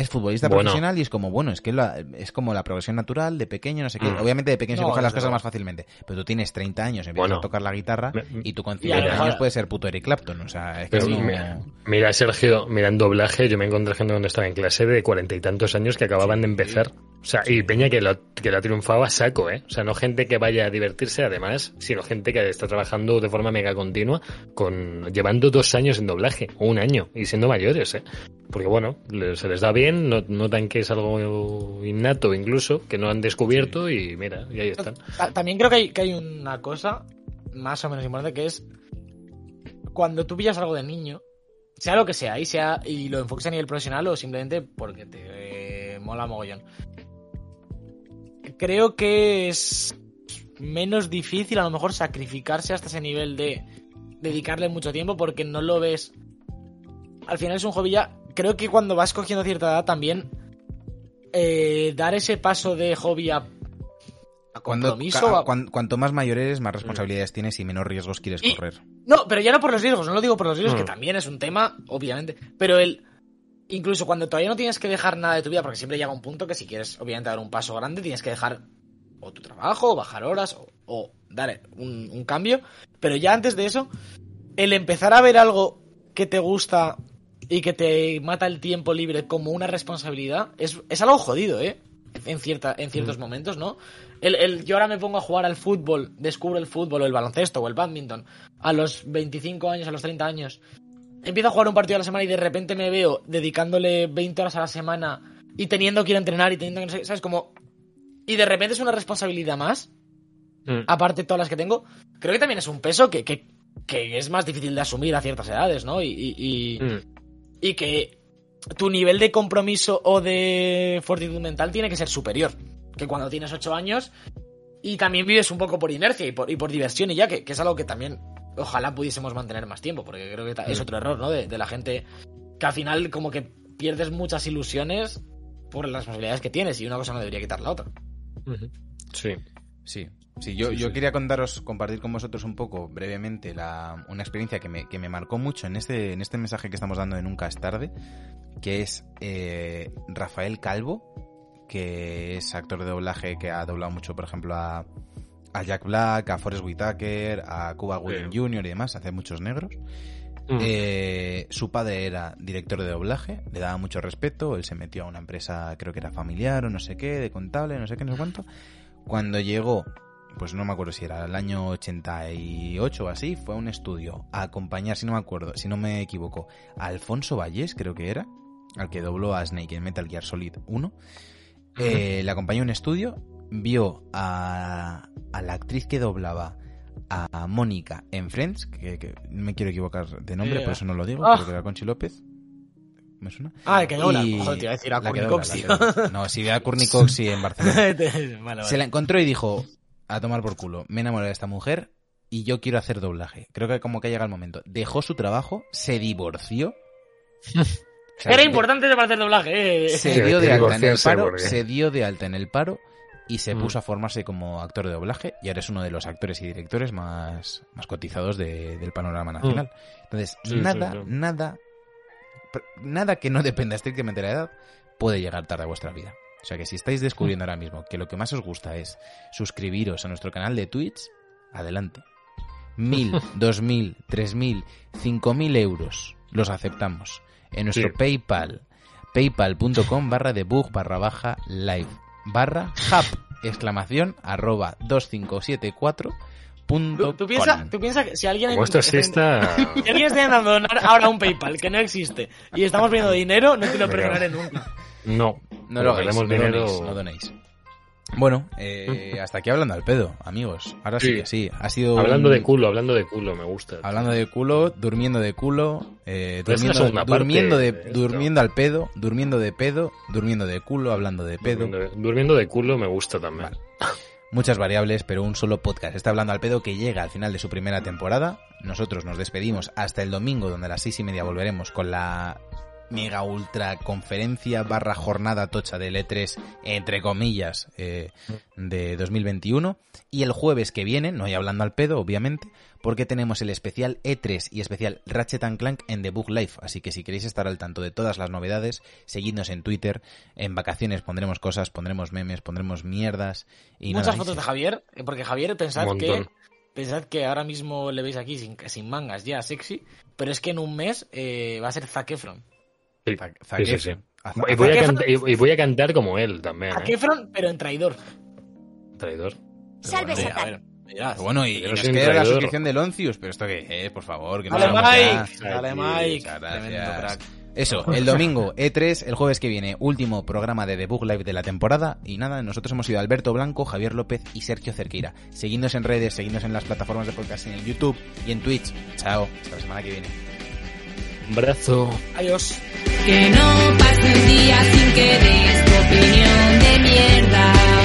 es futbolista Bueno. profesional y es como, bueno, es que la- es como la progresión natural de pequeño, no sé qué. Mm. Obviamente de pequeño se No, cogen las cosas más fácilmente. Pero tú tienes 30 años, empiezas Bueno. a tocar la guitarra Me- y tú con Y a lo 50 mejor- años puedes ser puto Eric Clapton. O sea, es que Pero no- mira, mira, Sergio, mira en doblaje, yo me encontré gente cuando estaba en clase de cuarenta y tantos años que acababan de empezar. O sea, y Peña que lo, que lo ha triunfado a saco, ¿eh? O sea, no gente que vaya a divertirse además, sino gente que está trabajando de forma mega continua, con llevando dos años en doblaje, o un año, y siendo mayores, ¿eh? Porque bueno, se les da bien, no- notan que es algo innato incluso, que no han descubierto, y mira, y ahí están. Ta- También creo que hay, que hay una cosa más o menos importante que es cuando tú pillas algo de niño, sea lo que sea, y sea y lo enfoques a nivel profesional o simplemente porque te eh, mola mogollón. Creo que es menos difícil a lo mejor sacrificarse hasta ese nivel de dedicarle mucho tiempo porque no lo ves. Al final es un hobby ya. Creo que cuando vas cogiendo cierta edad también eh, dar ese paso de hobby a, a Cuando, compromiso. ca- a- cuan- cuanto más mayor eres, más responsabilidades tienes y menos riesgos quieres Y- correr. No, pero ya no por los riesgos, no lo digo por los riesgos, Mm. que también es un tema, obviamente. Pero el. Incluso cuando todavía no tienes que dejar nada de tu vida, porque siempre llega un punto que si quieres, obviamente, dar un paso grande, tienes que dejar o tu trabajo, o bajar horas, o, o dar un, un cambio. Pero ya antes de eso, el empezar a ver algo que te gusta y que te mata el tiempo libre como una responsabilidad, es, es algo jodido, ¿eh? En, cierta, en ciertos momentos, ¿no? El, el- yo ahora me pongo a jugar al fútbol, descubro el fútbol o el baloncesto o el badminton a los 25 años, a los 30 años. Empiezo a jugar un partido a la semana y de repente me veo dedicándole 20 horas a la semana y teniendo que ir a entrenar y teniendo que, ¿sabes? Como... Y de repente es una responsabilidad más, Mm. aparte de todas las que tengo. Creo que también es un peso que, que, que es más difícil de asumir a ciertas edades, ¿no? Y, y, y- Mm. Y que tu nivel de compromiso o de fortitud mental tiene que ser superior que cuando tienes 8 años y también vives un poco por inercia y por, y por diversión y ya, que, que es algo que también ojalá pudiésemos mantener más tiempo, porque creo que es otro error, ¿no? De, de la gente que al final como que pierdes muchas ilusiones por las responsabilidades que tienes y una cosa no debería quitar la otra. Sí. Sí, sí, yo, Sí, yo sí. quería contaros, compartir con vosotros un poco brevemente la, una experiencia que me, que me marcó mucho en este, en este mensaje que estamos dando de Nunca es tarde, que es eh, Rafael Calvo, que es actor de doblaje que ha doblado mucho, por ejemplo, a, a Jack Black, a Forrest Whitaker, a Cuba Gooding Sí. Jr. y demás, hace muchos negros. Mm. Eh, su padre era director de doblaje, le daba mucho respeto, él se metió a una empresa, creo que era familiar o no sé qué, de contable, no sé qué, no sé cuánto. Cuando llegó, pues no me acuerdo si era el año 88 o así, fue a un estudio a acompañar, si no me acuerdo, si no me equivoco, a Alfonso Vallés, creo que era, al que dobló a Snake en Metal Gear Solid 1. Eh, le acompañó a un estudio, vio a, a la actriz que doblaba a Mónica en Friends, que, que no me quiero equivocar de nombre, Yeah. por eso no lo digo, Ah. creo que era Conchi López. ¿Me suena? Ah, el que dobla. Y- Joder, te iba a decir a Courtney Cox. No, sí, a Courtney Cox en Barcelona. vale, vale. Se la encontró y dijo, a tomar por culo, me he enamorado de esta mujer y yo quiero hacer doblaje. Creo que como que llega el momento. Dejó su trabajo, se divorció. O sea, Era de- importante para hacer doblaje, eh. Se dio de alta en el paro, se dio de alta en el paro y se Mm. puso a formarse como actor de doblaje y ahora es uno de los actores y directores más, más cotizados de- del panorama nacional. Entonces, Sí, nada, sí. nada, nada que no dependa estrictamente de la edad puede llegar tarde a vuestra vida. O sea que si estáis descubriendo ahora mismo que lo que más os gusta es suscribiros a nuestro canal de Twitch, adelante. Mil, dos mil, tres mil, cinco mil euros los aceptamos. En nuestro Sí. PayPal, paypal.com barra debug barra baja live barra hub exclamación arroba 2574 punto Tú, tú piensas piensa que si alguien... Como esto sí está... Si alguien está intentando donar ahora un PayPal que no existe y estamos viendo dinero, no te lo perdonaré nunca. No. No lo hagáis, no dinero... donéis, no donéis. Bueno, eh, hasta aquí hablando al pedo, amigos. Ahora sí, Sí. que sí. Ha sido Hablando un- de culo, hablando de culo, me gusta. Hablando de culo, durmiendo de culo, eh, durmiendo, durmiendo, de, de esto. durmiendo al pedo, durmiendo de pedo, durmiendo de culo, hablando de pedo. Durmiendo, de- durmiendo de culo me gusta también. Vale. Muchas variables, pero un solo podcast. Está hablando al pedo que llega al final de su primera temporada. Nosotros nos despedimos hasta el domingo, donde a las seis y media volveremos con la mega ultra conferencia barra jornada tocha del E3, entre comillas, eh, de 2021. Y el jueves que viene, no hay hablando al pedo, obviamente, porque tenemos el especial E3 y especial Ratchet and Clank en The Book Life. Así que si queréis estar al tanto de todas las novedades, seguidnos en Twitter. En vacaciones pondremos cosas, pondremos memes, pondremos mierdas. Y Muchas nada, fotos de Javier, eh, porque Javier pensad que pensad que ahora mismo le veis aquí sin, sin mangas ya sexy, pero es que en un mes eh, va a ser Zac Efron. Sí, sí, sí. A- Y a- voy, a Zac canta- y- y voy a cantar como él también, Zac ¿eh? Efron, pero en traidor. Traidor. Salve Sí, a ver, bueno, y, y no nos queda la traidor. suscripción de Loncius, pero esto qué es, por favor, que no Dale. Mike, dale Mike. Eso, el domingo E3, el jueves que viene, último programa de The Book Live de la temporada. Y nada, nosotros hemos sido Alberto Blanco, Javier López y Sergio Cerqueira. Seguidnos en redes, seguidnos en las plataformas de podcast en YouTube y en Twitch. Chao, hasta la semana que viene. Un abrazo. Adiós. Que no pase un día sin que des tu opinión de mierda.